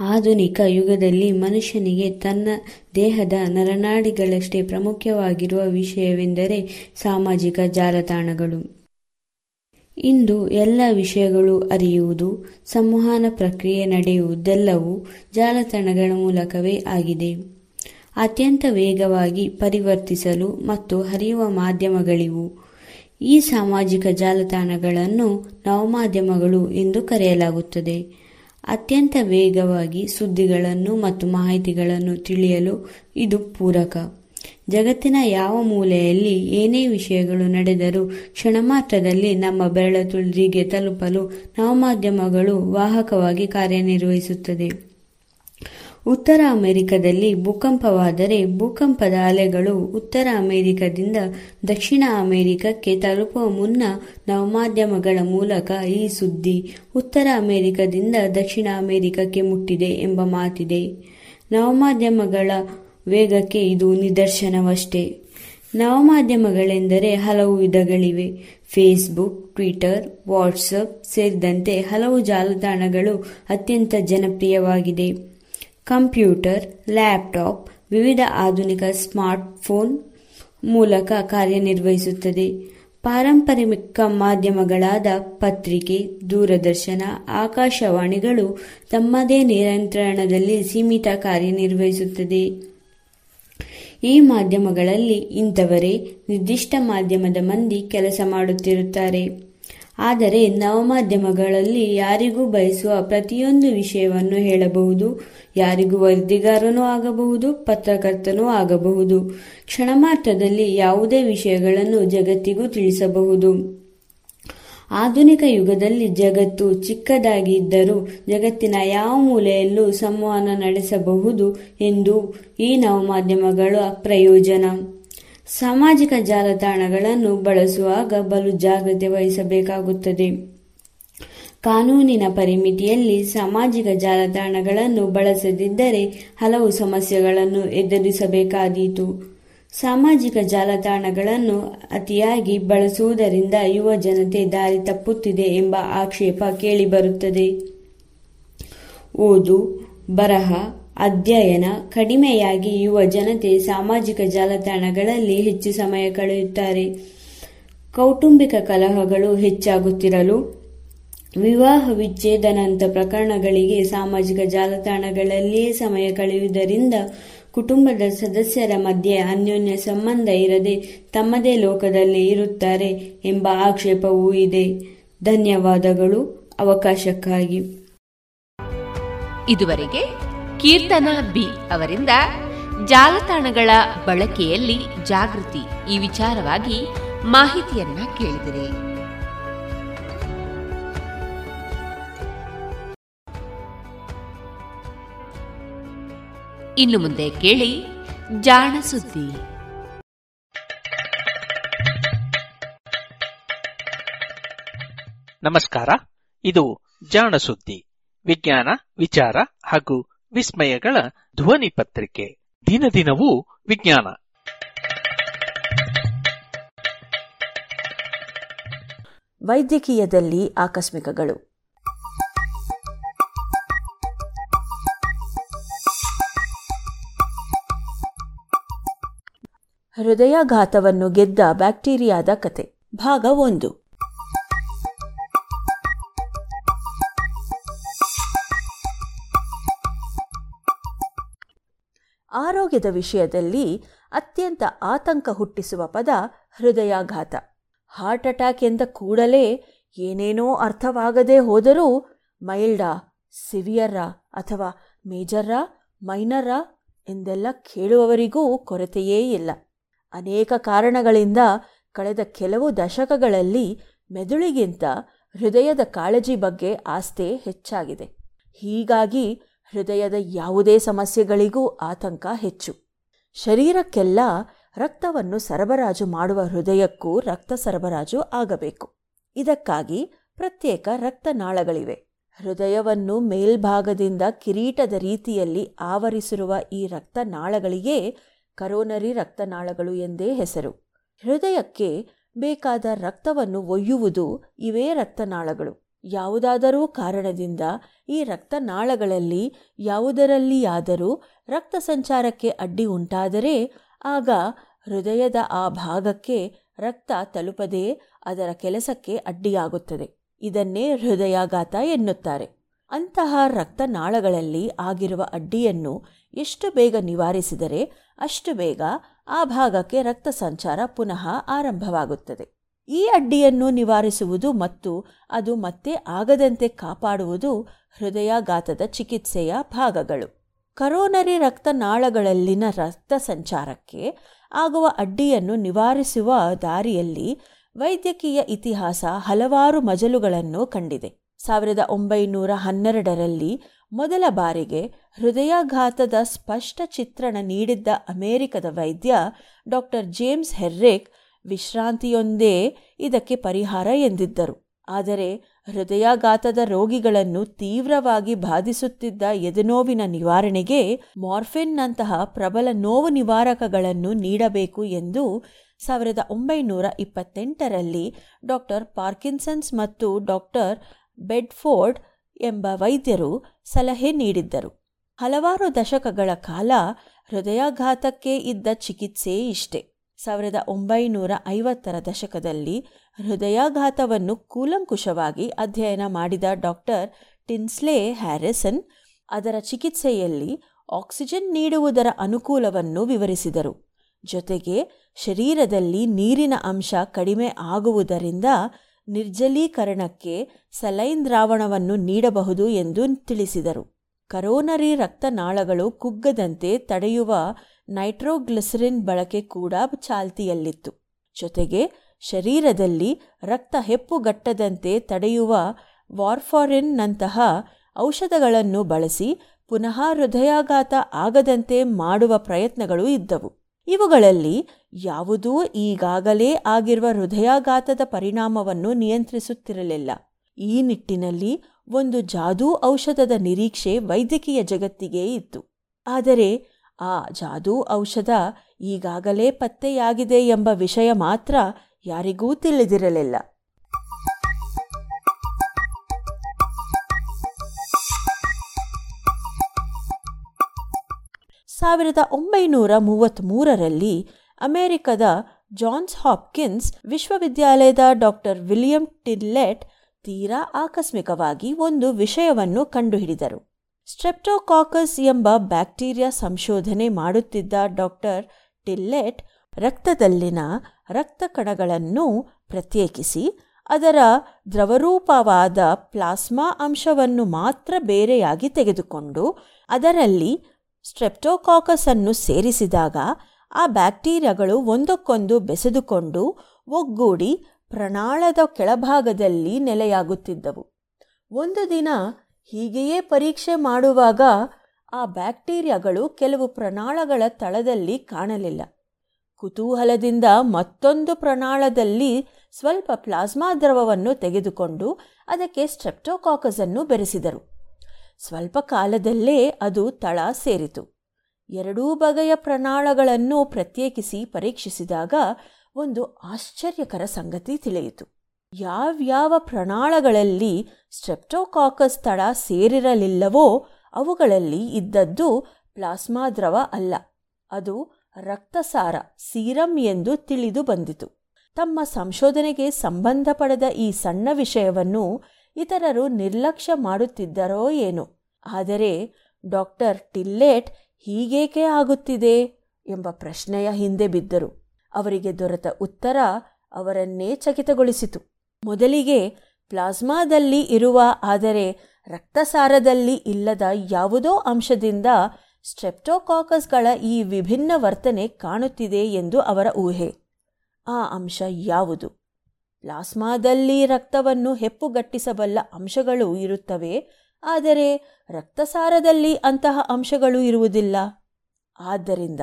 S10: ಆಧುನಿಕ ಯುಗದಲ್ಲಿ ಮನುಷ್ಯನಿಗೆ ತನ್ನ ದೇಹದ ನರನಾಡಿಗಳಷ್ಟೇ ಪ್ರಮುಖವಾಗಿರುವ ವಿಷಯವೆಂದರೆ ಸಾಮಾಜಿಕ ಜಾಲತಾಣಗಳು. ಇಂದು ಎಲ್ಲ ವಿಷಯಗಳು ಅರಿಯುವುದು, ಸಂವಹನ ಪ್ರಕ್ರಿಯೆ ನಡೆಯುವುದೆಲ್ಲವೂ ಜಾಲತಾಣಗಳ ಮೂಲಕವೇ ಆಗಿದೆ. ಅತ್ಯಂತ ವೇಗವಾಗಿ ಪರಿವರ್ತಿಸಲು ಮತ್ತು ಹರಿಯುವ ಮಾಧ್ಯಮಗಳಿವು ಈ ಸಾಮಾಜಿಕ ಜಾಲತಾಣಗಳನ್ನು ನವಮಾಧ್ಯಮಗಳು ಎಂದು ಕರೆಯಲಾಗುತ್ತದೆ. ಅತ್ಯಂತ ವೇಗವಾಗಿ ಸುದ್ದಿಗಳನ್ನು ಮತ್ತು ಮಾಹಿತಿಗಳನ್ನು ತಿಳಿಯಲು ಇದು ಪೂರಕ. ಜಗತ್ತಿನ ಯಾವ ಮೂಲೆಯಲ್ಲಿ ಏನೇ ವಿಷಯಗಳು ನಡೆದರೂ ಕ್ಷಣಮಾತ್ರದಲ್ಲಿ ನಮ್ಮ ಬೆರಳ ಬೆರಳತುಳಿಗೆ ತಲುಪಲು ನವಮಾಧ್ಯಮಗಳು ವಾಹಕವಾಗಿ ಕಾರ್ಯನಿರ್ವಹಿಸುತ್ತದೆ. ಉತ್ತರ ಅಮೆರಿಕದಲ್ಲಿ ಭೂಕಂಪವಾದರೆ ಭೂಕಂಪದ ಅಲೆಗಳು ಉತ್ತರ ಅಮೆರಿಕದಿಂದ ದಕ್ಷಿಣ ಅಮೆರಿಕಕ್ಕೆ ತಲುಪುವ ಮುನ್ನ ನವಮಾಧ್ಯಮಗಳ ಮೂಲಕ ಈ ಸುದ್ದಿ ಉತ್ತರ ಅಮೆರಿಕದಿಂದ ದಕ್ಷಿಣ ಅಮೆರಿಕಕ್ಕೆ ಮುಟ್ಟಿದೆ ಎಂಬ ಮಾತಿದೆ. ನವಮಾಧ್ಯಮಗಳ ವೇಗಕ್ಕೆ ಇದು ನಿದರ್ಶನವಷ್ಟೇ. ನವಮಾಧ್ಯಮಗಳೆಂದರೆ ಹಲವು ವಿಧಗಳಿವೆ. ಫೇಸ್ಬುಕ್, ಟ್ವಿಟರ್, ವಾಟ್ಸಪ್ ಸೇರಿದಂತೆ ಹಲವು ಜಾಲತಾಣಗಳು ಅತ್ಯಂತ ಜನಪ್ರಿಯವಾಗಿದೆ. ಕಂಪ್ಯೂಟರ್, ಲ್ಯಾಪ್ಟಾಪ್, ವಿವಿಧ ಆಧುನಿಕ ಸ್ಮಾರ್ಟ್ಫೋನ್ ಮೂಲಕ ಕಾರ್ಯನಿರ್ವಹಿಸುತ್ತದೆ. ಪಾರಂಪರಿಕ ಮಾಧ್ಯಮಗಳಾದ ಪತ್ರಿಕೆ, ದೂರದರ್ಶನ, ಆಕಾಶವಾಣಿಗಳು ತಮ್ಮದೇ ನಿಯಂತ್ರಣದಲ್ಲಿ ಸೀಮಿತ ಕಾರ್ಯನಿರ್ವಹಿಸುತ್ತದೆ. ಈ ಮಾಧ್ಯಮಗಳಲ್ಲಿ ಇಂಥವರೇ ನಿರ್ದಿಷ್ಟ ಮಾಧ್ಯಮದ ಮಂದಿ ಕೆಲಸ ಮಾಡುತ್ತಿರುತ್ತಾರೆ. ಆದರೆ ನವಮಾಧ್ಯಮಗಳಲ್ಲಿ ಯಾರಿಗೂ ಬಯಸುವ ಪ್ರತಿಯೊಂದು ವಿಷಯವನ್ನು ಹೇಳಬಹುದು. ಯಾರಿಗೂ ವರದಿಗಾರನೂ ಆಗಬಹುದು, ಪತ್ರಕರ್ತನೂ ಆಗಬಹುದು. ಕ್ಷಣ ಮಾತ್ರದಲ್ಲಿ ಯಾವುದೇ ವಿಷಯಗಳನ್ನು ಜಗತ್ತಿಗೂ ತಿಳಿಸಬಹುದು. ಆಧುನಿಕ ಯುಗದಲ್ಲಿ ಜಗತ್ತು ಚಿಕ್ಕದಾಗಿ ಇದ್ದರೂ ಜಗತ್ತಿನ ಯಾವ ಮೂಲೆಯಲ್ಲೂ ಸಂವಹನ ನಡೆಸಬಹುದು ಎಂದು ಈ ನವಮಾಧ್ಯಮಗಳ ಪ್ರಯೋಜನ. ಸಾಮಾಜಿಕ ಜಾಲತಾಣಗಳನ್ನು ಬಳಸುವಾಗ ಬಲು ಜಾಗ್ರತೆ ವಹಿಸಬೇಕಾಗುತ್ತದೆ. ಕಾನೂನಿನ ಪರಿಮಿತಿಯಲ್ಲಿ ಸಾಮಾಜಿಕ ಜಾಲತಾಣಗಳನ್ನು ಬಳಸದಿದ್ದರೆ ಹಲವು ಸಮಸ್ಯೆಗಳನ್ನು ಎದುರಿಸಬೇಕಾದೀತು. ಸಾಮಾಜಿಕ ಜಾಲತಾಣಗಳನ್ನು ಅತಿಯಾಗಿ ಬಳಸುವುದರಿಂದ ಯುವ ಜನತೆ ದಾರಿ ತಪ್ಪುತ್ತಿದೆ ಎಂಬ ಆಕ್ಷೇಪ ಕೇಳಿಬರುತ್ತದೆ. ಓದು, ಬರಹ ಅಧ್ಯಯನ ಕಡಿಮೆಯಾಗಿ ಯುವ ಜನತೆ ಸಾಮಾಜಿಕ ಜಾಲತಾಣಗಳಲ್ಲಿ ಹೆಚ್ಚು ಸಮಯ ಕಳೆಯುತ್ತಾರೆ. ಕೌಟುಂಬಿಕ ಕಲಹಗಳು ಹೆಚ್ಚಾಗುತ್ತಿರಲು ವಿವಾಹ ವಿಚ್ಛೇದನಂತ ಪ್ರಕರಣಗಳಿಗೆ ಸಾಮಾಜಿಕ ಜಾಲತಾಣಗಳಲ್ಲಿಯೇ ಸಮಯ ಕಳೆಯುವುದರಿಂದ ಕುಟುಂಬದ ಸದಸ್ಯರ ಮಧ್ಯೆ ಅನ್ಯೋನ್ಯ ಸಂಬಂಧ ಇರದೆ ತಮ್ಮದೇ ಲೋಕದಲ್ಲಿ ಇರುತ್ತಾರೆ ಎಂಬ ಆಕ್ಷೇಪವೂ ಇದೆ. ಧನ್ಯವಾದಗಳು. ಅವಕಾಶಕ್ಕಾಗಿ.
S3: ಇದುವರೆಗೆ ಕೀರ್ತನಾ ಬಿ. ಅವರಿಂದ ಜಾಲತಾಣಗಳ ಬಳಕೆಯಲ್ಲಿ ಜಾಗೃತಿ. ಈ ವಿಚಾರವಾಗಿ ಮಾಹಿತಿಯನ್ನ ಕೇಳಿದರೆ. ಇನ್ನು ಮುಂದೆ ಕೇಳಿ ಜಾಣ ಸುದ್ದಿ.
S11: ನಮಸ್ಕಾರ. ಇದು ಜಾಣ ಸುದ್ದಿ. ವಿಜ್ಞಾನ, ವಿಚಾರ ಹಾಗೂ ವಿಸ್ಮಯಗಳ ಧ್ವನಿ ಪತ್ರಿಕೆ. ದಿನ ದಿನವೂ ವಿಜ್ಞಾನ.
S12: ವೈದ್ಯಕೀಯದಲ್ಲಿ ಆಕಸ್ಮಿಕಗಳು. ಹೃದಯಾಘಾತವನ್ನು ಗೆದ್ದ ಬ್ಯಾಕ್ಟೀರಿಯಾದ ಕತೆ. ಭಾಗ ಒಂದು. ಆರೋಗ್ಯದ ವಿಷಯದಲ್ಲಿ ಅತ್ಯಂತ ಆತಂಕ ಹುಟ್ಟಿಸುವ ಪದ ಹೃದಯಾಘಾತ. ಹಾರ್ಟ್ ಅಟ್ಯಾಕ್ ಎಂದ ಕೂಡಲೇ ಏನೇನೋ ಅರ್ಥವಾಗದೇ ಹೋದರೂ ಮೈಲ್ಡಾ ಸಿವಿಯರ್ರಾ ಅಥವಾ ಮೇಜರ್ರಾ ಮೈನರ್ರಾ ಎಂದೆಲ್ಲ ಕೇಳುವವರಿಗೂ ಕೊರತೆಯೇ ಇಲ್ಲ. ಅನೇಕ ಕಾರಣಗಳಿಂದ ಕಳೆದ ಕೆಲವು ದಶಕಗಳಲ್ಲಿ ಮೆದುಳಿಗಿಂತ ಹೃದಯದ ಕಾಳಜಿ ಬಗ್ಗೆ ಆಸ್ತೆ ಹೆಚ್ಚಾಗಿದೆ. ಹೀಗಾಗಿ ಹೃದಯದ ಯಾವುದೇ ಸಮಸ್ಯೆಗಳಿಗೂ ಆತಂಕ ಹೆಚ್ಚು. ಶರೀರಕ್ಕೆಲ್ಲ ರಕ್ತವನ್ನು ಸರಬರಾಜು ಮಾಡುವ ಹೃದಯಕ್ಕೂ ರಕ್ತ ಸರಬರಾಜು ಆಗಬೇಕು. ಇದಕ್ಕಾಗಿ ಪ್ರತ್ಯೇಕ ರಕ್ತನಾಳಗಳಿವೆ ಹೃದಯವನ್ನು ಮೇಲ್ಭಾಗದಿಂದ ಕಿರೀಟದ ರೀತಿಯಲ್ಲಿ ಆವರಿಸಿರುವ ಈ ರಕ್ತನಾಳಗಳಿಗೆ ಕರೋನರಿ ರಕ್ತನಾಳಗಳು ಎಂದೇ ಹೆಸರು. ಹೃದಯಕ್ಕೆ ಬೇಕಾದ ರಕ್ತವನ್ನು ಒಯ್ಯುವುದು ಇವೇ ರಕ್ತನಾಳಗಳು ಯಾವುದಾದರೂ ಕಾರಣದಿಂದ ಈ ರಕ್ತನಾಳಗಳಲ್ಲಿ ಯಾವುದರಲ್ಲಿಯಾದರೂ ರಕ್ತ ಸಂಚಾರಕ್ಕೆ ಅಡ್ಡಿ ಉಂಟಾದರೆ ಆಗ ಹೃದಯದ ಆ ಭಾಗಕ್ಕೆ ರಕ್ತ ತಲುಪದೇ ಅದರ ಕೆಲಸಕ್ಕೆ ಅಡ್ಡಿಯಾಗುತ್ತದೆ. ಇದನ್ನೇ ಹೃದಯಾಘಾತ ಎನ್ನುತ್ತಾರೆ. ಅಂತಹ ರಕ್ತನಾಳಗಳಲ್ಲಿ ಆಗಿರುವ ಅಡ್ಡಿಯನ್ನು ಎಷ್ಟು ಬೇಗ ನಿವಾರಿಸಿದರೆ ಅಷ್ಟು ಬೇಗ ಆ ಭಾಗಕ್ಕೆ ರಕ್ತ ಸಂಚಾರ ಪುನಃ ಆರಂಭವಾಗುತ್ತದೆ. ಈ ಅಡ್ಡಿಯನ್ನು ನಿವಾರಿಸುವುದು ಮತ್ತು ಅದು ಮತ್ತೆ ಆಗದಂತೆ ಕಾಪಾಡುವುದು ಹೃದಯಾಘಾತದ ಚಿಕಿತ್ಸೆಯ ಭಾಗಗಳು. ಕರೋನರಿ ರಕ್ತನಾಳಗಳಲ್ಲಿನ ರಕ್ತ ಸಂಚಾರಕ್ಕೆ ಆಗುವ ಅಡ್ಡಿಯನ್ನು ನಿವಾರಿಸುವ ದಾರಿಯಲ್ಲಿ ವೈದ್ಯಕೀಯ ಇತಿಹಾಸ ಹಲವಾರು ಮಜಲುಗಳನ್ನು ಕಂಡಿದೆ. ಸಾವಿರದ ಒಂಬೈನೂರ ಹನ್ನೆರಡರಲ್ಲಿ ಮೊದಲ ಬಾರಿಗೆ ಹೃದಯಾಘಾತದ ಸ್ಪಷ್ಟ ಚಿತ್ರಣ ನೀಡಿದ್ದ ಅಮೆರಿಕದ ವೈದ್ಯ ಡಾಕ್ಟರ್ ಜೇಮ್ಸ್ ಹೆರ್ರೇಕ್ ವಿಶ್ರಾಂತಿಯೊಂದೇ ಇದಕ್ಕೆ ಪರಿಹಾರ ಎಂದಿದ್ದರು. ಆದರೆ ಹೃದಯಾಘಾತದ ರೋಗಿಗಳನ್ನು ತೀವ್ರವಾಗಿ ಬಾಧಿಸುತ್ತಿದ್ದ ಎದೆನೋವಿನ ನಿವಾರಣೆಗೆ ಮಾರ್ಫಿನ್ನಂತಹ ಪ್ರಬಲ ನೋವು ನಿವಾರಕಗಳನ್ನು ನೀಡಬೇಕು ಎಂದು ಸಾವಿರದ ಒಂಬೈನೂರ ಇಪ್ಪತ್ತೆಂಟರಲ್ಲಿ ಡಾಕ್ಟರ್ ಪಾರ್ಕಿನ್ಸನ್ಸ್ ಮತ್ತು ಡಾಕ್ಟರ್ ಬೆಡ್ಫೋರ್ಡ್ ಎಂಬ ವೈದ್ಯರು ಸಲಹೆ ನೀಡಿದ್ದರು. ಹಲವಾರು ದಶಕಗಳ ಕಾಲ ಹೃದಯಾಘಾತಕ್ಕೆ ಇದ್ದ ಚಿಕಿತ್ಸೆ ಇಷ್ಟೆ. ಸಾವಿರದ ಒಂಬೈನೂರ ಐವತ್ತರ ದಶಕದಲ್ಲಿ ಹೃದಯಾಘಾತವನ್ನು ಕೂಲಂಕುಷವಾಗಿ ಅಧ್ಯಯನ ಮಾಡಿದ ಡಾಕ್ಟರ್ ಟಿನ್ಸ್ಲೆ ಹ್ಯಾರಿಸನ್ ಅದರ ಚಿಕಿತ್ಸೆಯಲ್ಲಿ ಆಕ್ಸಿಜನ್ ನೀಡುವುದರ ಅನುಕೂಲವನ್ನು ವಿವರಿಸಿದರು. ಜೊತೆಗೆ ಶರೀರದಲ್ಲಿ ನೀರಿನ ಅಂಶ ಕಡಿಮೆ ಆಗುವುದರಿಂದ ನಿರ್ಜಲೀಕರಣಕ್ಕೆ ಸಲೈನ್ ದ್ರಾವಣವನ್ನು ನೀಡಬಹುದು ಎಂದು ತಿಳಿಸಿದರು. ಕರೋನರಿ ರಕ್ತನಾಳಗಳು ಕುಗ್ಗದಂತೆ ತಡೆಯುವ ನೈಟ್ರೋಗ್ಲಿಸರಿನ್ ಬಳಕೆ ಕೂಡ ಚಾಲ್ತಿಯಲ್ಲಿತ್ತು. ಜೊತೆಗೆ ಶರೀರದಲ್ಲಿ ರಕ್ತ ಹೆಪ್ಪುಗಟ್ಟದಂತೆ ತಡೆಯುವ ವಾರ್ಫಾರಿನ್ನಂತಹ ಔಷಧಗಳನ್ನು ಬಳಸಿ ಪುನಃ ಹೃದಯಾಘಾತ ಆಗದಂತೆ ಮಾಡುವ ಪ್ರಯತ್ನಗಳು ಇದ್ದವು. ಇವುಗಳಲ್ಲಿ ಯಾವುದೂ ಈಗಾಗಲೇ ಆಗಿರುವ ಹೃದಯಾಘಾತದ ಪರಿಣಾಮವನ್ನು ನಿಯಂತ್ರಿಸುತ್ತಿರಲಿಲ್ಲ. ಈ ನಿಟ್ಟಿನಲ್ಲಿ ಒಂದು ಜಾದೂ ಔಷಧದ ನಿರೀಕ್ಷೆ ವೈದ್ಯಕೀಯ ಜಗತ್ತಿಗೆ ಇತ್ತು. ಆದರೆ ಆ ಜಾದೂ ಔಷಧ ಈಗಾಗಲೇ ಪತ್ತೆಯಾಗಿದೆ ಎಂಬ ವಿಷಯ ಮಾತ್ರ ಯಾರಿಗೂ ತಿಳಿದಿರಲಿಲ್ಲ. ಸಾವಿರದ ಒಂಬೈನೂರ ಮೂವತ್ತ್ಮೂರರಲ್ಲಿ ಅಮೆರಿಕದ ಜಾನ್ಸ್ ಹಾಪ್ಕಿನ್ಸ್ ವಿಶ್ವವಿದ್ಯಾಲಯದ ಡಾಕ್ಟರ್ ವಿಲಿಯಂ ಟಿಲ್ಲೆಟ್ ತೀರಾ ಆಕಸ್ಮಿಕವಾಗಿ ಒಂದು ವಿಷಯವನ್ನು ಕಂಡುಹಿಡಿದರು. ಸ್ಟ್ರೆಪ್ಟೋಕಾಕಸ್ ಎಂಬ ಬ್ಯಾಕ್ಟೀರಿಯಾ ಸಂಶೋಧನೆ ಮಾಡುತ್ತಿದ್ದ ಡಾಕ್ಟರ್ ಟಿಲ್ಲೆಟ್ ರಕ್ತದಲ್ಲಿನ ರಕ್ತ ಕಣಗಳನ್ನು ಪ್ರತ್ಯೇಕಿಸಿ, ಅದರ ದ್ರವರೂಪವಾದ ಪ್ಲಾಸ್ಮಾ ಅಂಶವನ್ನು ಮಾತ್ರ ಬೇರೆಯಾಗಿ ತೆಗೆದುಕೊಂಡು ಅದರಲ್ಲಿ ಸ್ಟ್ರೆಪ್ಟೋಕಾಕಸ್ ಅನ್ನು ಸೇರಿಸಿದಾಗ ಆ ಬ್ಯಾಕ್ಟೀರಿಯಾಗಳು ಒಂದಕ್ಕೊಂದು ಬೆಸೆದುಕೊಂಡು ಒಗ್ಗೂಡಿ ಪ್ರಣಾಳದ ಕೆಳಭಾಗದಲ್ಲಿ ನೆಲೆಯಾಗುತ್ತಿದ್ದವು. ಒಂದು ದಿನ ಹೀಗೆಯೇ ಪರೀಕ್ಷೆ ಮಾಡುವಾಗ ಆ ಬ್ಯಾಕ್ಟೀರಿಯಾಗಳು ಕೆಲವು ಪ್ರಣಾಳಗಳ ತಳದಲ್ಲಿ ಕಾಣಲಿಲ್ಲ. ಕುತೂಹಲದಿಂದ ಮತ್ತೊಂದು ಪ್ರಣಾಳದಲ್ಲಿ ಸ್ವಲ್ಪ ಪ್ಲಾಸ್ಮಾ ದ್ರವವನ್ನು ತೆಗೆದುಕೊಂಡು ಅದಕ್ಕೆ ಸ್ಟ್ರೆಪ್ಟೋಕಾಕಸನ್ನು ಬೆರೆಸಿದರು. ಸ್ವಲ್ಪ ಕಾಲದಲ್ಲೇ ಅದು ತಳ ಸೇರಿತು. ಎರಡೂ ಬಗೆಯ ಪ್ರಣಾಳಗಳನ್ನು ಪ್ರತ್ಯೇಕಿಸಿ ಪರೀಕ್ಷಿಸಿದಾಗ ಒಂದು ಆಶ್ಚರ್ಯಕರ ಸಂಗತಿ ತಿಳಿಯಿತು. ಯಾವ್ಯಾವ ಪ್ರಣಾಳಗಳಲ್ಲಿ ಸ್ಟ್ರೆಪ್ಟೋಕಾಕಸ್ ತಡ ಸೇರಿರಲಿಲ್ಲವೋ ಅವುಗಳಲ್ಲಿ ಇದ್ದದ್ದು ಪ್ಲಾಸ್ಮಾ ದ್ರವ ಅಲ್ಲ, ಅದು ರಕ್ತಸಾರ, ಸೀರಂ ಎಂದು ತಿಳಿದು ಬಂದಿತು. ತಮ್ಮ ಸಂಶೋಧನೆಗೆ ಸಂಬಂಧಪಡದ ಈ ಸಣ್ಣ ವಿಷಯವನ್ನು ಇತರರು ನಿರ್ಲಕ್ಷ್ಯ ಮಾಡುತ್ತಿದ್ದರೋ ಏನೋ, ಆದರೆ ಡಾಕ್ಟರ್ ಟಿಲ್ಲೆಟ್ ಹೀಗೇಕೆ ಆಗುತ್ತಿದೆ ಎಂಬ ಪ್ರಶ್ನೆಯ ಹಿಂದೆ ಬಿದ್ದರು. ಅವರಿಗೆ ದೊರೆತ ಉತ್ತರ ಅವರನ್ನೇ ಚಕಿತಗೊಳಿಸಿತು. ಮೊದಲಿಗೆ ಪ್ಲಾಸ್ಮಾದಲ್ಲಿ ಇರುವ, ಆದರೆ ರಕ್ತಸಾರದಲ್ಲಿ ಇಲ್ಲದ ಯಾವುದೋ ಅಂಶದಿಂದ ಸ್ಟ್ರೆಪ್ಟೋಕಾಕಸ್ಗಳ ಈ ವಿಭಿನ್ನ ವರ್ತನೆ ಕಾಣುತ್ತಿದೆ ಎಂದು ಅವರ ಊಹೆ. ಆ ಅಂಶ ಯಾವುದು? ಪ್ಲಾಸ್ಮಾದಲ್ಲಿ ರಕ್ತವನ್ನು ಹೆಪ್ಪುಗಟ್ಟಿಸಬಲ್ಲ ಅಂಶಗಳು ಇರುತ್ತವೆ, ಆದರೆ ರಕ್ತಸಾರದಲ್ಲಿ ಅಂತಹ ಅಂಶಗಳು ಇರುವುದಿಲ್ಲ. ಆದ್ದರಿಂದ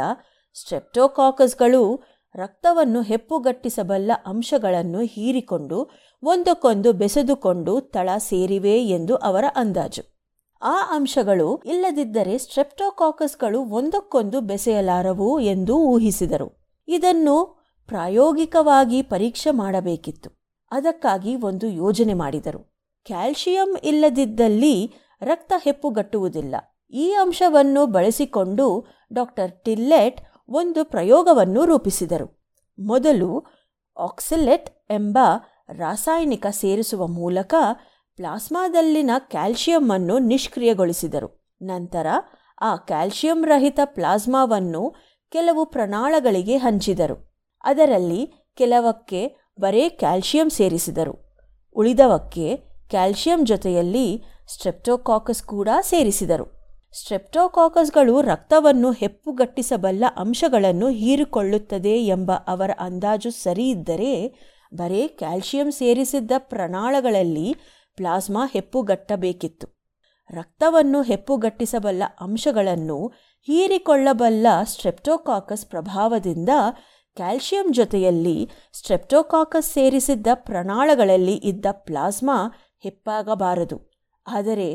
S12: ಸ್ಟ್ರೆಪ್ಟೋಕಾಕಸ್ಗಳು ರಕ್ತವನ್ನು ಹೆಪ್ಪುಗಟ್ಟಿಸಬಲ್ಲ ಅಂಶಗಳನ್ನು ಹೀರಿಕೊಂಡು ಒಂದಕ್ಕೊಂದು ಬೆಸೆದುಕೊಂಡು ತಳ ಸೇರಿವೆ ಎಂದು ಅವರ ಅಂದಾಜು. ಆ ಅಂಶಗಳು ಇಲ್ಲದಿದ್ದರೆ ಸ್ಟ್ರೆಪ್ಟೋಕಾಕಸ್ಗಳು ಒಂದಕ್ಕೊಂದು ಬೆಸೆಯಲಾರವು ಎಂದು ಊಹಿಸಿದರು. ಇದನ್ನು ಪ್ರಾಯೋಗಿಕವಾಗಿ ಪರೀಕ್ಷೆ ಮಾಡಬೇಕಿತ್ತು. ಅದಕ್ಕಾಗಿ ಒಂದು ಯೋಜನೆ ಮಾಡಿದರು. ಕ್ಯಾಲ್ಶಿಯಂ ಇಲ್ಲದಿದ್ದಲ್ಲಿ ರಕ್ತ ಹೆಪ್ಪುಗಟ್ಟುವುದಿಲ್ಲ ಈ ಅಂಶವನ್ನು ಬಳಸಿಕೊಂಡು ಡಾಕ್ಟರ್ ಟಿಲ್ಲೆಟ್ ಒಂದು ಪ್ರಯೋಗವನ್ನು ರೂಪಿಸಿದರು. ಮೊದಲು ಆಕ್ಸಿಲೆಟ್ ಎಂಬ ರಾಸಾಯನಿಕ ಸೇರಿಸುವ ಮೂಲಕ ಪ್ಲಾಸ್ಮಾದಲ್ಲಿನ ಕ್ಯಾಲ್ಸಿಯಂ ಅನ್ನು ನಿಷ್ಕ್ರಿಯಗೊಳಿಸಿದರು. ನಂತರ ಆ ಕ್ಯಾಲ್ಸಿಯಂ ರಹಿತ ಪ್ಲಾಸ್ಮಾವನ್ನು ಕೆಲವು ಪ್ರಣಾಳಗಳಿಗೆ ಹಂಚಿದರು. ಅದರಲ್ಲಿ ಕೆಲವಕ್ಕೆ ಬರೇ ಕ್ಯಾಲ್ಸಿಯಂ ಸೇರಿಸಿದರು. ಉಳಿದವಕ್ಕೆ ಕ್ಯಾಲ್ಸಿಯಂ ಜೊತೆಯಲ್ಲಿ ಸ್ಟ್ರೆಪ್ಟೋಕಾಕಸ್ ಕೂಡ ಸೇರಿಸಿದರು. ಸ್ಟ್ರೆಪ್ಟೋಕಾಕಸ್ಗಳು ರಕ್ತವನ್ನು ಹೆಪ್ಪುಗಟ್ಟಿಸಬಲ್ಲ ಅಂಶಗಳನ್ನು ಹೀರಿಕೊಳ್ಳುತ್ತದೆ ಎಂಬ ಅವರ ಅಂದಾಜು ಸರಿಯಿದ್ದರೆ ಬರೇ ಕ್ಯಾಲ್ಶಿಯಂ ಸೇರಿಸಿದ್ದ ಪ್ರಣಾಳಗಳಲ್ಲಿ ಪ್ಲಾಸ್ಮಾ ಹೆಪ್ಪುಗಟ್ಟಬೇಕಿತ್ತು. ರಕ್ತವನ್ನು ಹೆಪ್ಪುಗಟ್ಟಿಸಬಲ್ಲ ಅಂಶಗಳನ್ನು ಹೀರಿಕೊಳ್ಳಬಲ್ಲ ಸ್ಟ್ರೆಪ್ಟೋಕಾಕಸ್ ಪ್ರಭಾವದಿಂದ ಕ್ಯಾಲ್ಸಿಯಂ ಜೊತೆಯಲ್ಲಿ ಸ್ಟ್ರೆಪ್ಟೋಕಾಕಸ್ ಸೇರಿಸಿದ್ದ ಪ್ರಣಾಳಗಳಲ್ಲಿ ಇದ್ದ ಪ್ಲಾಸ್ಮಾ ಹೆಪ್ಪಾಗಬಾರದು. ಆದರೆ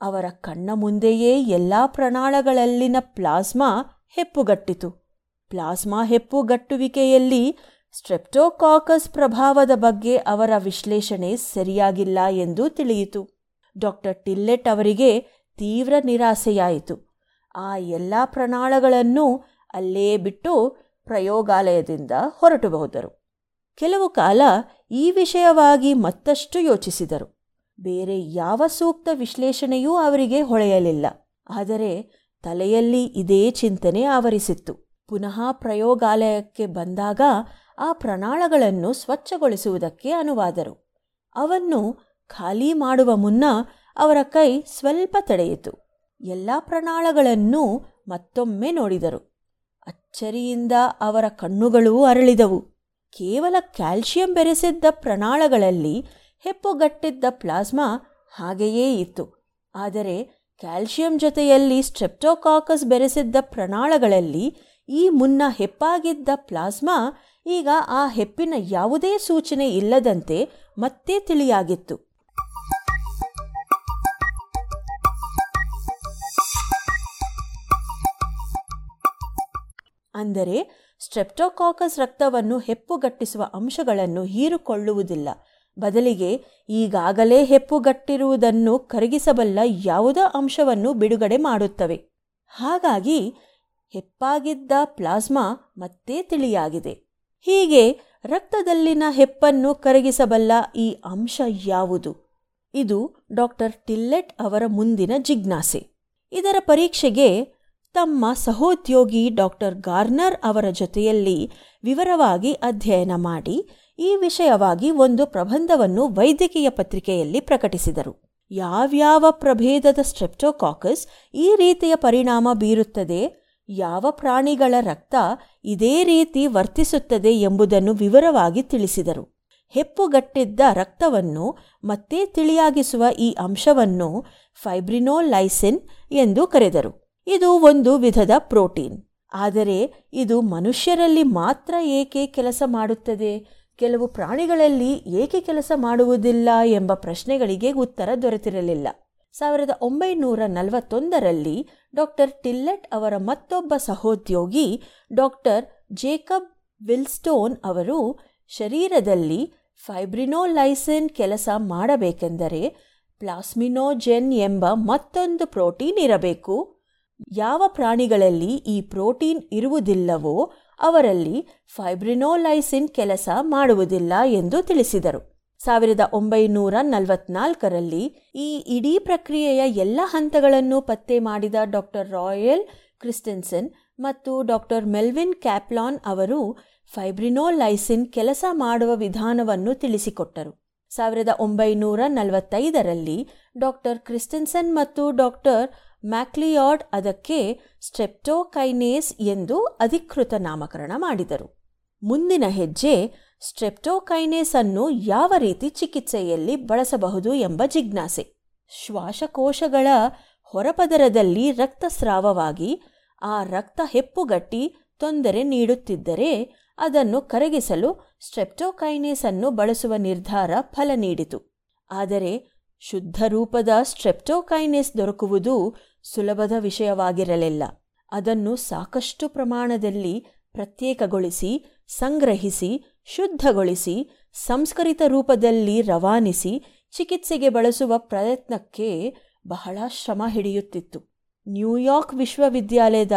S12: ಅವರ ಕಣ್ಣ ಮುಂದೆಯೇ ಎಲ್ಲ ಪ್ರಣಾಳಗಳಲ್ಲಿನ ಪ್ಲಾಸ್ಮಾ ಹೆಪ್ಪುಗಟ್ಟಿತು. ಪ್ಲಾಸ್ಮಾ ಹೆಪ್ಪುಗಟ್ಟುವಿಕೆಯಲ್ಲಿ ಸ್ಟ್ರೆಪ್ಟೋಕಾಕಸ್ ಪ್ರಭಾವದ ಬಗ್ಗೆ ಅವರ ವಿಶ್ಲೇಷಣೆ ಸರಿಯಾಗಿಲ್ಲ ಎಂದು ತಿಳಿಯಿತು. ಡಾಕ್ಟರ್ ಟಿಲ್ಲೆಟ್ ಅವರಿಗೆ ತೀವ್ರ ನಿರಾಸೆಯಾಯಿತು. ಆ ಎಲ್ಲ ಪ್ರಣಾಳಗಳನ್ನು ಅಲ್ಲೇ ಬಿಟ್ಟು ಪ್ರಯೋಗಾಲಯದಿಂದ ಹೊರಟು ಹೋದರು ಕೆಲವು ಕಾಲ ಈ ವಿಷಯವಾಗಿ ಮತ್ತಷ್ಟು ಯೋಚಿಸಿದರು. ಬೇರೆ ಯಾವ ಸೂಕ್ತ ವಿಶ್ಲೇಷಣೆಯೂ ಅವರಿಗೆ ಹೊಳೆಯಲಿಲ್ಲ. ಆದರೆ ತಲೆಯಲ್ಲಿ ಇದೇ ಚಿಂತನೆ ಆವರಿಸಿತ್ತು. ಪುನಃ ಪ್ರಯೋಗಾಲಯಕ್ಕೆ ಬಂದಾಗ ಆ ಪ್ರಣಾಳಗಳನ್ನು ಸ್ವಚ್ಛಗೊಳಿಸುವುದಕ್ಕೆ ಅನುವಾದರು. ಅವನ್ನು ಖಾಲಿ ಮಾಡುವ ಮುನ್ನ ಅವರ ಕೈ ಸ್ವಲ್ಪ ತಡೆಯಿತು. ಎಲ್ಲ ಪ್ರಣಾಳಗಳನ್ನು ಮತ್ತೊಮ್ಮೆ ನೋಡಿದರು. ಅಚ್ಚರಿಯಿಂದ ಅವರ ಕಣ್ಣುಗಳು ಅರಳಿದವು. ಕೇವಲ ಕ್ಯಾಲ್ಸಿಯಂ ಬೆರೆಸಿದ್ದ ಪ್ರಣಾಳಗಳಲ್ಲಿ ಹೆಪ್ಪುಗಟ್ಟಿದ್ದ ಪ್ಲಾಸ್ಮಾ ಹಾಗೆಯೇ ಇತ್ತು. ಆದರೆ ಕ್ಯಾಲ್ಸಿಯಂ ಜೊತೆಯಲ್ಲಿ ಸ್ಟ್ರೆಪ್ಟೋಕಾಕಸ್ ಬೆರೆಸಿದ್ದ ಪ್ರಣಾಳಗಳಲ್ಲಿ ಈ ಮುನ್ನ ಹೆಪ್ಪಾಗಿದ್ದ ಪ್ಲಾಸ್ಮಾ ಈಗ ಆ ಹೆಪ್ಪಿನ ಯಾವುದೇ ಸೂಚನೆ ಇಲ್ಲದಂತೆ ಮತ್ತೆ ತಿಳಿಯಾಗಿತ್ತು. ಅಂದರೆ ಸ್ಟ್ರೆಪ್ಟೋಕಾಕಸ್ ರಕ್ತವನ್ನು ಹೆಪ್ಪುಗಟ್ಟಿಸುವ ಅಂಶಗಳನ್ನು ಹೀರಿಕೊಳ್ಳುವುದಿಲ್ಲ. ಬದಲಿಗೆ ಈಗಾಗಲೇ ಹೆಪ್ಪುಗಟ್ಟಿರುವುದನ್ನು ಕರಗಿಸಬಲ್ಲ ಯಾವುದೋ ಅಂಶವನ್ನು ಬಿಡುಗಡೆ ಮಾಡುತ್ತವೆ. ಹಾಗಾಗಿ ಹೆಪ್ಪಾಗಿದ್ದ ಪ್ಲಾಸ್ಮಾ ಮತ್ತೆ ತಿಳಿಯಾಗಿದೆ. ಹೀಗೆ ರಕ್ತದಲ್ಲಿನ ಹೆಪ್ಪನ್ನು ಕರಗಿಸಬಲ್ಲ ಈ ಅಂಶ ಯಾವುದು? ಇದು ಡಾಕ್ಟರ್ ಟಿಲ್ಲೆಟ್ ಅವರ ಮುಂದಿನ ಜಿಜ್ಞಾಸೆ. ಇದರ ಪರೀಕ್ಷೆಗೆ ತಮ್ಮ ಸಹೋದ್ಯೋಗಿ ಡಾಕ್ಟರ್ ಗಾರ್ನರ್ ಅವರ ಜೊತೆಯಲ್ಲಿ ವಿವರವಾಗಿ ಅಧ್ಯಯನ ಮಾಡಿ, ಈ ವಿಷಯವಾಗಿ ಒಂದು ಪ್ರಬಂಧವನ್ನು ವೈದ್ಯಕೀಯ ಪತ್ರಿಕೆಯಲ್ಲಿ ಪ್ರಕಟಿಸಿದರು. ಯಾವ್ಯಾವ ಪ್ರಭೇದದ ಸ್ಟ್ರೆಪ್ಟೋಕಾಕಸ್ ಈ ರೀತಿಯ ಪರಿಣಾಮ ಬೀರುತ್ತದೆ? ಯಾವ ಪ್ರಾಣಿಗಳ ರಕ್ತ ಇದೇ ರೀತಿ ವರ್ತಿಸುತ್ತದೆ ಎಂಬುದನ್ನು ವಿವರವಾಗಿ ತಿಳಿಸಿದರು. ಹೆಪ್ಪುಗಟ್ಟಿದ್ದ ರಕ್ತವನ್ನು ಮತ್ತೆ ತಿಳಿಯಾಗಿಸುವ ಈ ಅಂಶವನ್ನು ಫೈಬ್ರಿನೋಲೈಸಿನ್ ಎಂದು ಕರೆದರು. ಇದು ಒಂದು ವಿಧದ ಪ್ರೋಟೀನ್. ಆದರೆ ಇದು ಮನುಷ್ಯರಲ್ಲಿ ಮಾತ್ರ ಏಕೆ ಕೆಲಸ ಮಾಡುತ್ತದೆ? ಕೆಲವು ಪ್ರಾಣಿಗಳಲ್ಲಿ ಏಕೆ ಕೆಲಸ ಮಾಡುವುದಿಲ್ಲ ಎಂಬ ಪ್ರಶ್ನೆಗಳಿಗೆ ಉತ್ತರ ದೊರೆತಿರಲಿಲ್ಲ. ಸಾವಿರದ ಒಂಬೈನೂರ ನಲವತ್ತೊಂದರಲ್ಲಿ ಡಾಕ್ಟರ್ ಟಿಲ್ಲೆಟ್ ಅವರ ಮತ್ತೊಬ್ಬ ಸಹೋದ್ಯೋಗಿ ಡಾಕ್ಟರ್ ಜೇಕಬ್ ವಿಲ್ಸ್ಟೋನ್ ಅವರು ಶರೀರದಲ್ಲಿ ಫೈಬ್ರಿನೋಲೈಸಿನ್ ಕೆಲಸ ಮಾಡಬೇಕೆಂದರೆ ಪ್ಲಾಸ್ಮಿನೋಜೆನ್ ಎಂಬ ಮತ್ತೊಂದು ಪ್ರೋಟೀನ್ ಇರಬೇಕು. ಯಾವ ಪ್ರಾಣಿಗಳಲ್ಲಿ ಈ ಪ್ರೋಟೀನ್ ಇರುವುದಿಲ್ಲವೋ ಅವರಲ್ಲಿ ಫೈಬ್ರಿನೋಲೈಸಿನ್ ಕೆಲಸ ಮಾಡುವುದಿಲ್ಲ ಎಂದು ತಿಳಿಸಿದರು. ಸಾವಿರದ ಒಂಬೈನೂರ ನಲವತ್ನಾಲ್ಕರಲ್ಲಿ ಈ ಇಡೀ ಪ್ರಕ್ರಿಯೆಯ ಎಲ್ಲ ಹಂತಗಳನ್ನು ಪತ್ತೆ ಮಾಡಿದ ಡಾಕ್ಟರ್ ರಾಯಲ್ ಕ್ರಿಸ್ಟೆನ್ಸನ್ ಮತ್ತು ಡಾಕ್ಟರ್ ಮೆಲ್ವಿನ್ ಕ್ಯಾಪ್ಲಾನ್ ಅವರು ಫೈಬ್ರಿನೋಲೈಸಿನ್ ಕೆಲಸ ಮಾಡುವ ವಿಧಾನವನ್ನು ತಿಳಿಸಿಕೊಟ್ಟರು. ಸಾವಿರದ ಒಂಬೈನೂರ ನಲವತ್ತೈದರಲ್ಲಿ ಡಾಕ್ಟರ್ ಕ್ರಿಸ್ಟೆನ್ಸನ್ ಮತ್ತು ಡಾಕ್ಟರ್ ಮ್ಯಾಕ್ಲಿಯಾರ್ಡ್ ಅದಕ್ಕೆ ಸ್ಟ್ರೆಪ್ಟೋಕೈನೇಸ್ ಎಂದು ಅಧಿಕೃತ ನಾಮಕರಣ ಮಾಡಿದರು. ಮುಂದಿನ ಹೆಜ್ಜೆ ಸ್ಟ್ರೆಪ್ಟೋಕೈನೇಸ್ ಅನ್ನು ಯಾವ ರೀತಿ ಚಿಕಿತ್ಸೆಯಲ್ಲಿ ಬಳಸಬಹುದು ಎಂಬ ಜಿಜ್ಞಾಸೆ. ಶ್ವಾಸಕೋಶಗಳ ಹೊರಪದರದಲ್ಲಿ ರಕ್ತಸ್ರಾವವಾಗಿ ಆ ರಕ್ತ ಹೆಪ್ಪುಗಟ್ಟಿ ತೊಂದರೆ ನೀಡುತ್ತಿದ್ದರೆ ಅದನ್ನು ಕರಗಿಸಲು ಸ್ಟ್ರೆಪ್ಟೋಕೈನೇಸ್ ಅನ್ನು ಬಳಸುವ ನಿರ್ಧಾರ ಫಲ ನೀಡಿತು. ಆದರೆ ಶುದ್ಧ ರೂಪದ ಸ್ಟ್ರೆಪ್ಟೋಕೈನೇಸ್ ದೊರಕುವುದು ಸುಲಭದ ವಿಷಯವಾಗಿರಲಿಲ್ಲ. ಅದನ್ನು ಸಾಕಷ್ಟು ಪ್ರಮಾಣದಲ್ಲಿ ಪ್ರತ್ಯೇಕಗೊಳಿಸಿ, ಸಂಗ್ರಹಿಸಿ ಶುದ್ಧಗೊಳಿಸಿ, ಸಂಸ್ಕರಿತ ರೂಪದಲ್ಲಿ ರವಾನಿಸಿ, ಚಿಕಿತ್ಸೆಗೆ ಬಳಸುವ ಪ್ರಯತ್ನಕ್ಕೆ ಬಹಳ ಶ್ರಮ ಹಿಡಿಯುತ್ತಿತ್ತು. ನ್ಯೂಯಾರ್ಕ್ ವಿಶ್ವವಿದ್ಯಾಲಯದ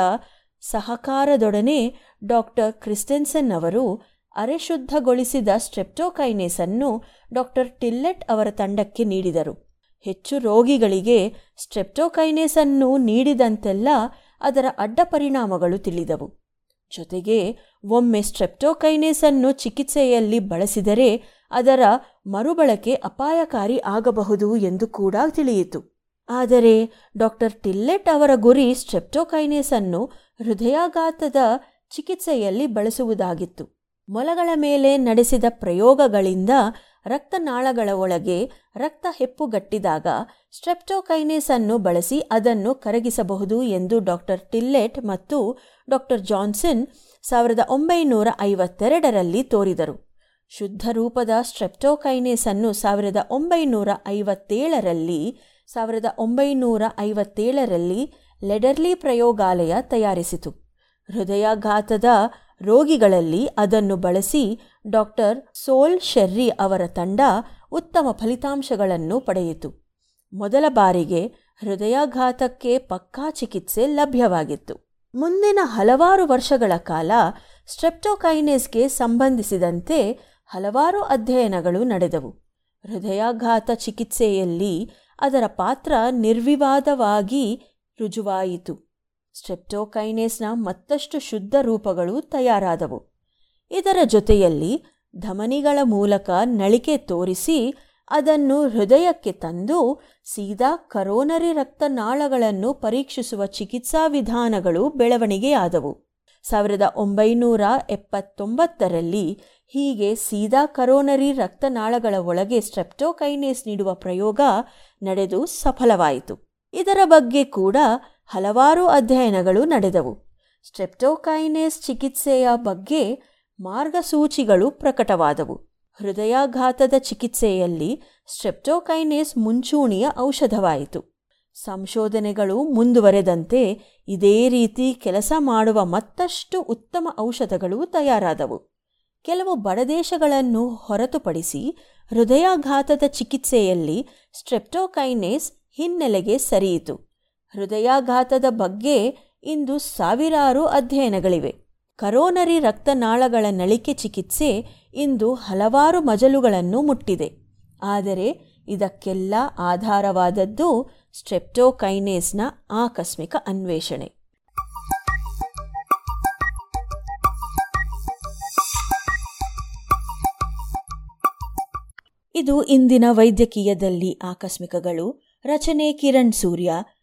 S12: ಸಹಕಾರದೊಡನೆ ಡಾಕ್ಟರ್ ಕ್ರಿಸ್ಟೆನ್ಸನ್ ಅವರು ಅರೆಶುದ್ಧಗೊಳಿಸಿದ ಸ್ಟ್ರೆಪ್ಟೋಕೈನೇಸ್ ಅನ್ನು ಡಾಕ್ಟರ್ ಟಿಲ್ಲೆಟ್ ಅವರ ತಂಡಕ್ಕೆ ನೀಡಿದರು. ಹೆಚ್ಚು ರೋಗಿಗಳಿಗೆ ಸ್ಟ್ರೆಪ್ಟೋಕೈನೇಸ್ ಅನ್ನು ನೀಡಿದಂತೆಲ್ಲ ಅದರ ಅಡ್ಡ ಪರಿಣಾಮಗಳು ತಿಳಿದವು. ಜೊತೆಗೆ ಒಮ್ಮೆ ಸ್ಟ್ರೆಪ್ಟೋಕೈನೇಸ್ ಅನ್ನು ಚಿಕಿತ್ಸೆಯಲ್ಲಿ ಬಳಸಿದರೆ ಅದರ ಮರುಬಳಕೆ ಅಪಾಯಕಾರಿ ಆಗಬಹುದು ಎಂದು ಕೂಡ ತಿಳಿಯಿತು. ಆದರೆ ಡಾಕ್ಟರ್ ಟಿಲ್ಲೆಟ್ ಅವರ ಗುರಿ ಸ್ಟ್ರೆಪ್ಟೋಕೈನೇಸ್ ಅನ್ನು ಹೃದಯಾಘಾತದ ಚಿಕಿತ್ಸೆಯಲ್ಲಿ ಬಳಸುವುದಾಗಿತ್ತು. ಮೊಲಗಳ ಮೇಲೆ ನಡೆಸಿದ ಪ್ರಯೋಗಗಳಿಂದ ರಕ್ತನಾಳಗಳ ಒಳಗೆ ರಕ್ತ ಹೆಪ್ಪುಗಟ್ಟಿದಾಗ ಸ್ಟ್ರೆಪ್ಟೋಕೈನೇಸ್ ಅನ್ನು ಬಳಸಿ ಅದನ್ನು ಕರಗಿಸಬಹುದು ಎಂದು ಡಾಕ್ಟರ್ ಟಿಲ್ಲೆಟ್ ಮತ್ತು ಡಾಕ್ಟರ್ ಜಾನ್ಸನ್ ಸಾವಿರದ ಒಂಬೈನೂರ ಐವತ್ತೆರಡರಲ್ಲಿ ತೋರಿದರು. ಶುದ್ಧ ರೂಪದ ಸ್ಟ್ರೆಪ್ಟೋಕೈನೇಸ್ ಅನ್ನು ಸಾವಿರದ ಒಂಬೈನೂರ ಐವತ್ತೇಳರಲ್ಲಿ, ಸಾವಿರದ ಒಂಬೈನೂರ ಐವತ್ತೇಳರಲ್ಲಿ ಲೆಡರ್ಲಿ ಪ್ರಯೋಗಾಲಯ ತಯಾರಿಸಿತು. ಹೃದಯಾಘಾತದ ರೋಗಿಗಳಲ್ಲಿ ಅದನ್ನು ಬಳಸಿ ಡಾಕ್ಟರ್ ಸೋಲ್ ಶೆರ್ರಿ ಅವರ ತಂಡ ಉತ್ತಮ ಫಲಿತಾಂಶಗಳನ್ನು ಪಡೆಯಿತು. ಮೊದಲ ಬಾರಿಗೆ ಹೃದಯಾಘಾತಕ್ಕೆ ಪಕ್ಕಾ ಚಿಕಿತ್ಸೆ ಲಭ್ಯವಾಗಿತ್ತು. ಮುಂದಿನ ಹಲವಾರು ವರ್ಷಗಳ ಕಾಲ ಸ್ಟ್ರೆಪ್ಟೋಕೈನೇಸ್ಗೆ ಸಂಬಂಧಿಸಿದಂತೆ ಹಲವಾರು ಅಧ್ಯಯನಗಳು ನಡೆದವು. ಹೃದಯಾಘಾತ ಚಿಕಿತ್ಸೆಯಲ್ಲಿ ಅದರ ಪಾತ್ರ ನಿರ್ವಿವಾದವಾಗಿ ರುಜುವಾಯಿತು. ಸ್ಟ್ರೆಪ್ಟೋಕೈನೇಸ್ನ ಮತ್ತಷ್ಟು ಶುದ್ಧ ರೂಪಗಳು ತಯಾರಾದವು. ಇದರ ಜೊತೆಯಲ್ಲಿ ಧಮನಿಗಳ ಮೂಲಕ ನಳಿಕೆ ತೋರಿಸಿ ಅದನ್ನು ಹೃದಯಕ್ಕೆ ತಂದು ಸೀದಾ ಕರೋನರಿ ರಕ್ತನಾಳಗಳನ್ನು ಪರೀಕ್ಷಿಸುವ ಚಿಕಿತ್ಸಾ ವಿಧಾನಗಳು ಬೆಳವಣಿಗೆಯಾದವು. ಸಾವಿರದ ಒಂಬೈನೂರ ಎಪ್ಪತ್ತೊಂಬತ್ತರಲ್ಲಿ ಹೀಗೆ ಸೀದಾ ಕರೋನರಿ ರಕ್ತನಾಳಗಳ ಒಳಗೆ ಸ್ಟ್ರೆಪ್ಟೋಕೈನೇಸ್ ನೀಡುವ ಪ್ರಯೋಗ ನಡೆದು ಸಫಲವಾಯಿತು. ಇದರ ಬಗ್ಗೆ ಕೂಡ ಹಲವಾರು ಅಧ್ಯಯನಗಳು ನಡೆದವು. ಸ್ಟ್ರೆಪ್ಟೋಕೈನೇಸ್ ಚಿಕಿತ್ಸೆಯ ಬಗ್ಗೆ ಮಾರ್ಗಸೂಚಿಗಳು ಪ್ರಕಟವಾದವು. ಹೃದಯಾಘಾತದ ಚಿಕಿತ್ಸೆಯಲ್ಲಿ ಸ್ಟ್ರೆಪ್ಟೋಕೈನೇಸ್ ಮುಂಚೂಣಿಯ ಔಷಧವಾಯಿತು. ಸಂಶೋಧನೆಗಳು ಮುಂದುವರೆದಂತೆ ಇದೇ ರೀತಿ ಕೆಲಸ ಮಾಡುವ ಮತ್ತಷ್ಟು ಉತ್ತಮ ಔಷಧಗಳು ತಯಾರಾದವು. ಕೆಲವು ಬಡದೇಶಗಳನ್ನು ಹೊರತುಪಡಿಸಿ ಹೃದಯಾಘಾತದ ಚಿಕಿತ್ಸೆಯಲ್ಲಿ ಸ್ಟ್ರೆಪ್ಟೋಕೈನೇಸ್ ಹಿನ್ನೆಲೆಗೆ ಸರಿಯಿತು. ಹೃದಯಾಘಾತದ ಬಗ್ಗೆ ಇಂದು ಸಾವಿರಾರು ಅಧ್ಯಯನಗಳಿವೆ. ಕರೋನರಿ ರಕ್ತನಾಳಗಳ ನಳಿಕೆ ಚಿಕಿತ್ಸೆ ಇಂದು ಹಲವಾರು ಮಜಲುಗಳನ್ನು ಮುಟ್ಟಿದೆ. ಆದರೆ ಇದಕ್ಕೆಲ್ಲ ಆಧಾರವಾದದ್ದು ಸ್ಟ್ರೆಪ್ಟೋಕೈನೇಸ್ನ ಆಕಸ್ಮಿಕ ಅನ್ವೇಷಣೆ. ಇದು ಇಂದಿನ ವೈದ್ಯಕೀಯದಲ್ಲಿ ಆಕಸ್ಮಿಕಗಳು. ರಚನೆ ಕಿರಣ್ ಸೂರ್ಯ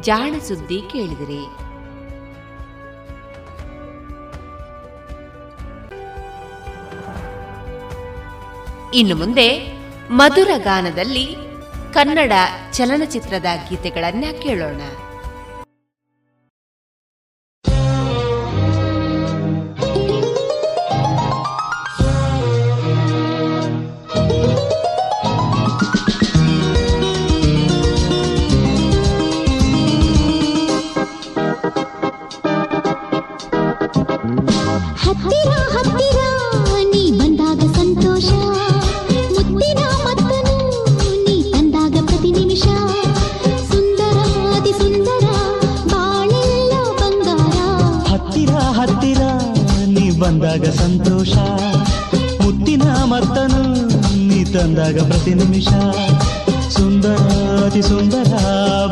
S3: ಜಾಣ ಸುದ್ದಿ ಕೇಳಿದಿರಿ. ಇನ್ನು ಮುಂದೆ ಮಧುರ ಗಾನದಲ್ಲಿ ಕನ್ನಡ ಚಲನಚಿತ್ರದ ಗೀತೆಗಳನ್ನ ಕೇಳೋಣ.
S13: ಬಂದಾಗ ಸಂತೋಷ ಮುತ್ತಿನ ಮತ್ತನು ನೀ ತಂದಾಗ ಪ್ರತಿ ನಿಮಿಷ
S14: ಸುಂದರ ಸುಂದರಾತಿ ಸುಂದರ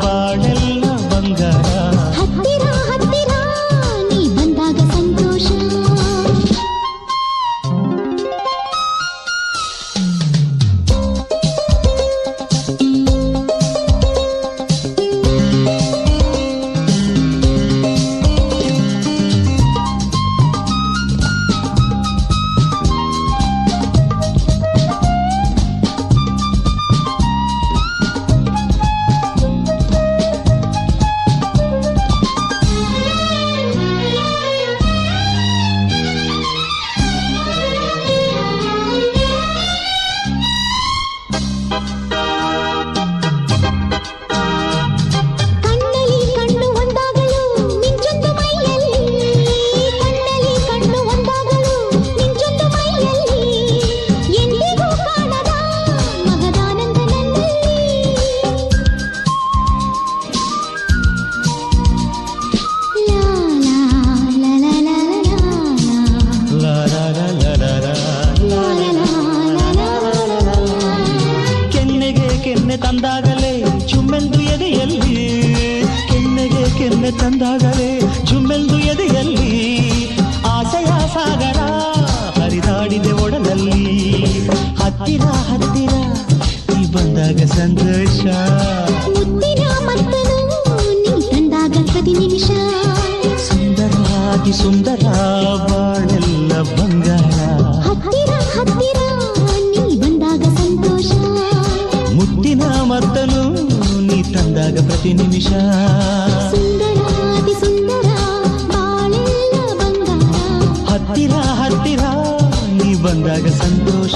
S14: ಬಾಳೆ
S13: ಹತ್ತಿರ ಹತ್ತಿರ ನೀ ಬಂದಾಗ ಸಂತೋಷ.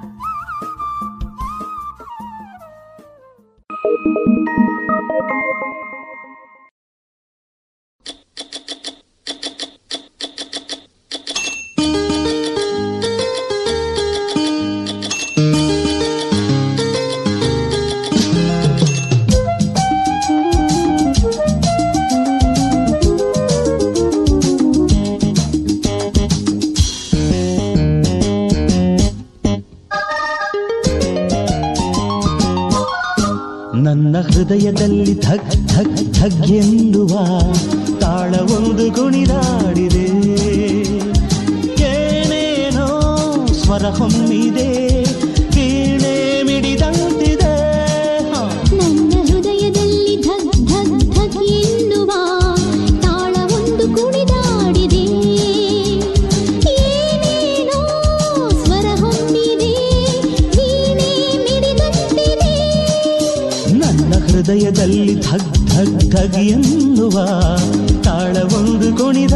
S13: ಹೃದಯದಲ್ಲಿ ಧಗ್ ಧಗ್ ಧಗ್ ಎನ್ನುವ ತಾಳವೊಂದು
S14: ಗುಣಿದಾ ಸಗಿಯನ್ನುವ ತಾಳವೊಂದು ಕುಣಿದ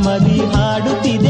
S13: ಸಂಭ್ರಮದಿ ಹಾಡುತ್ತಿದೆ.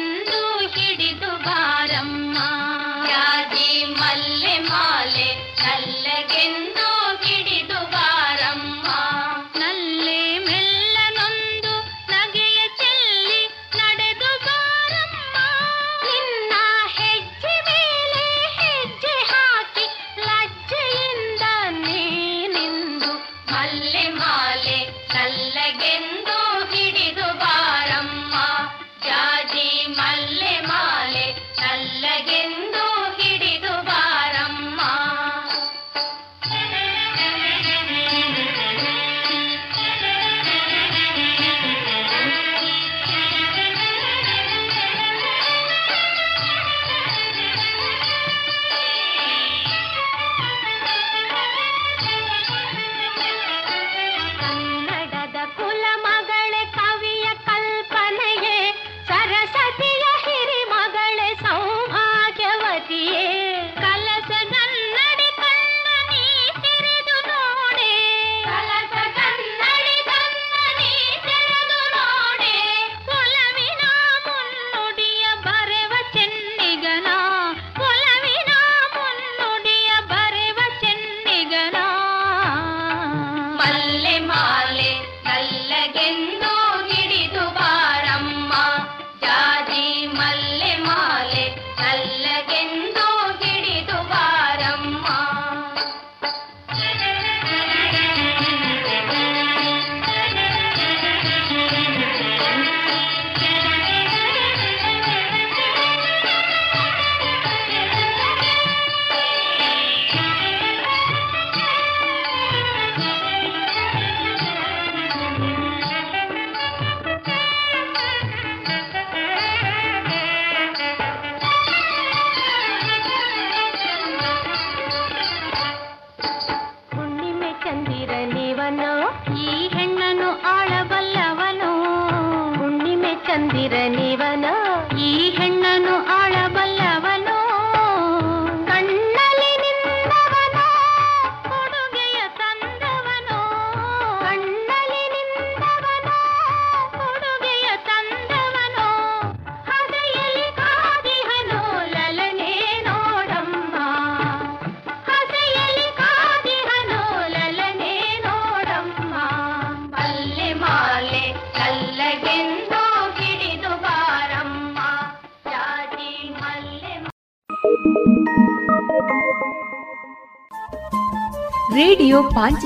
S15: ಬಂದು ಹಿಡಿದು ಬಾರಮ್ಮ ಯಾಜಿ ಮಲ್ಲೆ ಮಾಲೆ ನಲ್ಲಗೆಂದು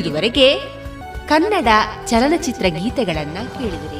S2: ಇದುವರೆಗೆ ಕನ್ನಡ ಚಲನಚಿತ್ರ ಗೀತೆಗಳನ್ನ ಕೇಳಿದಿರಿ.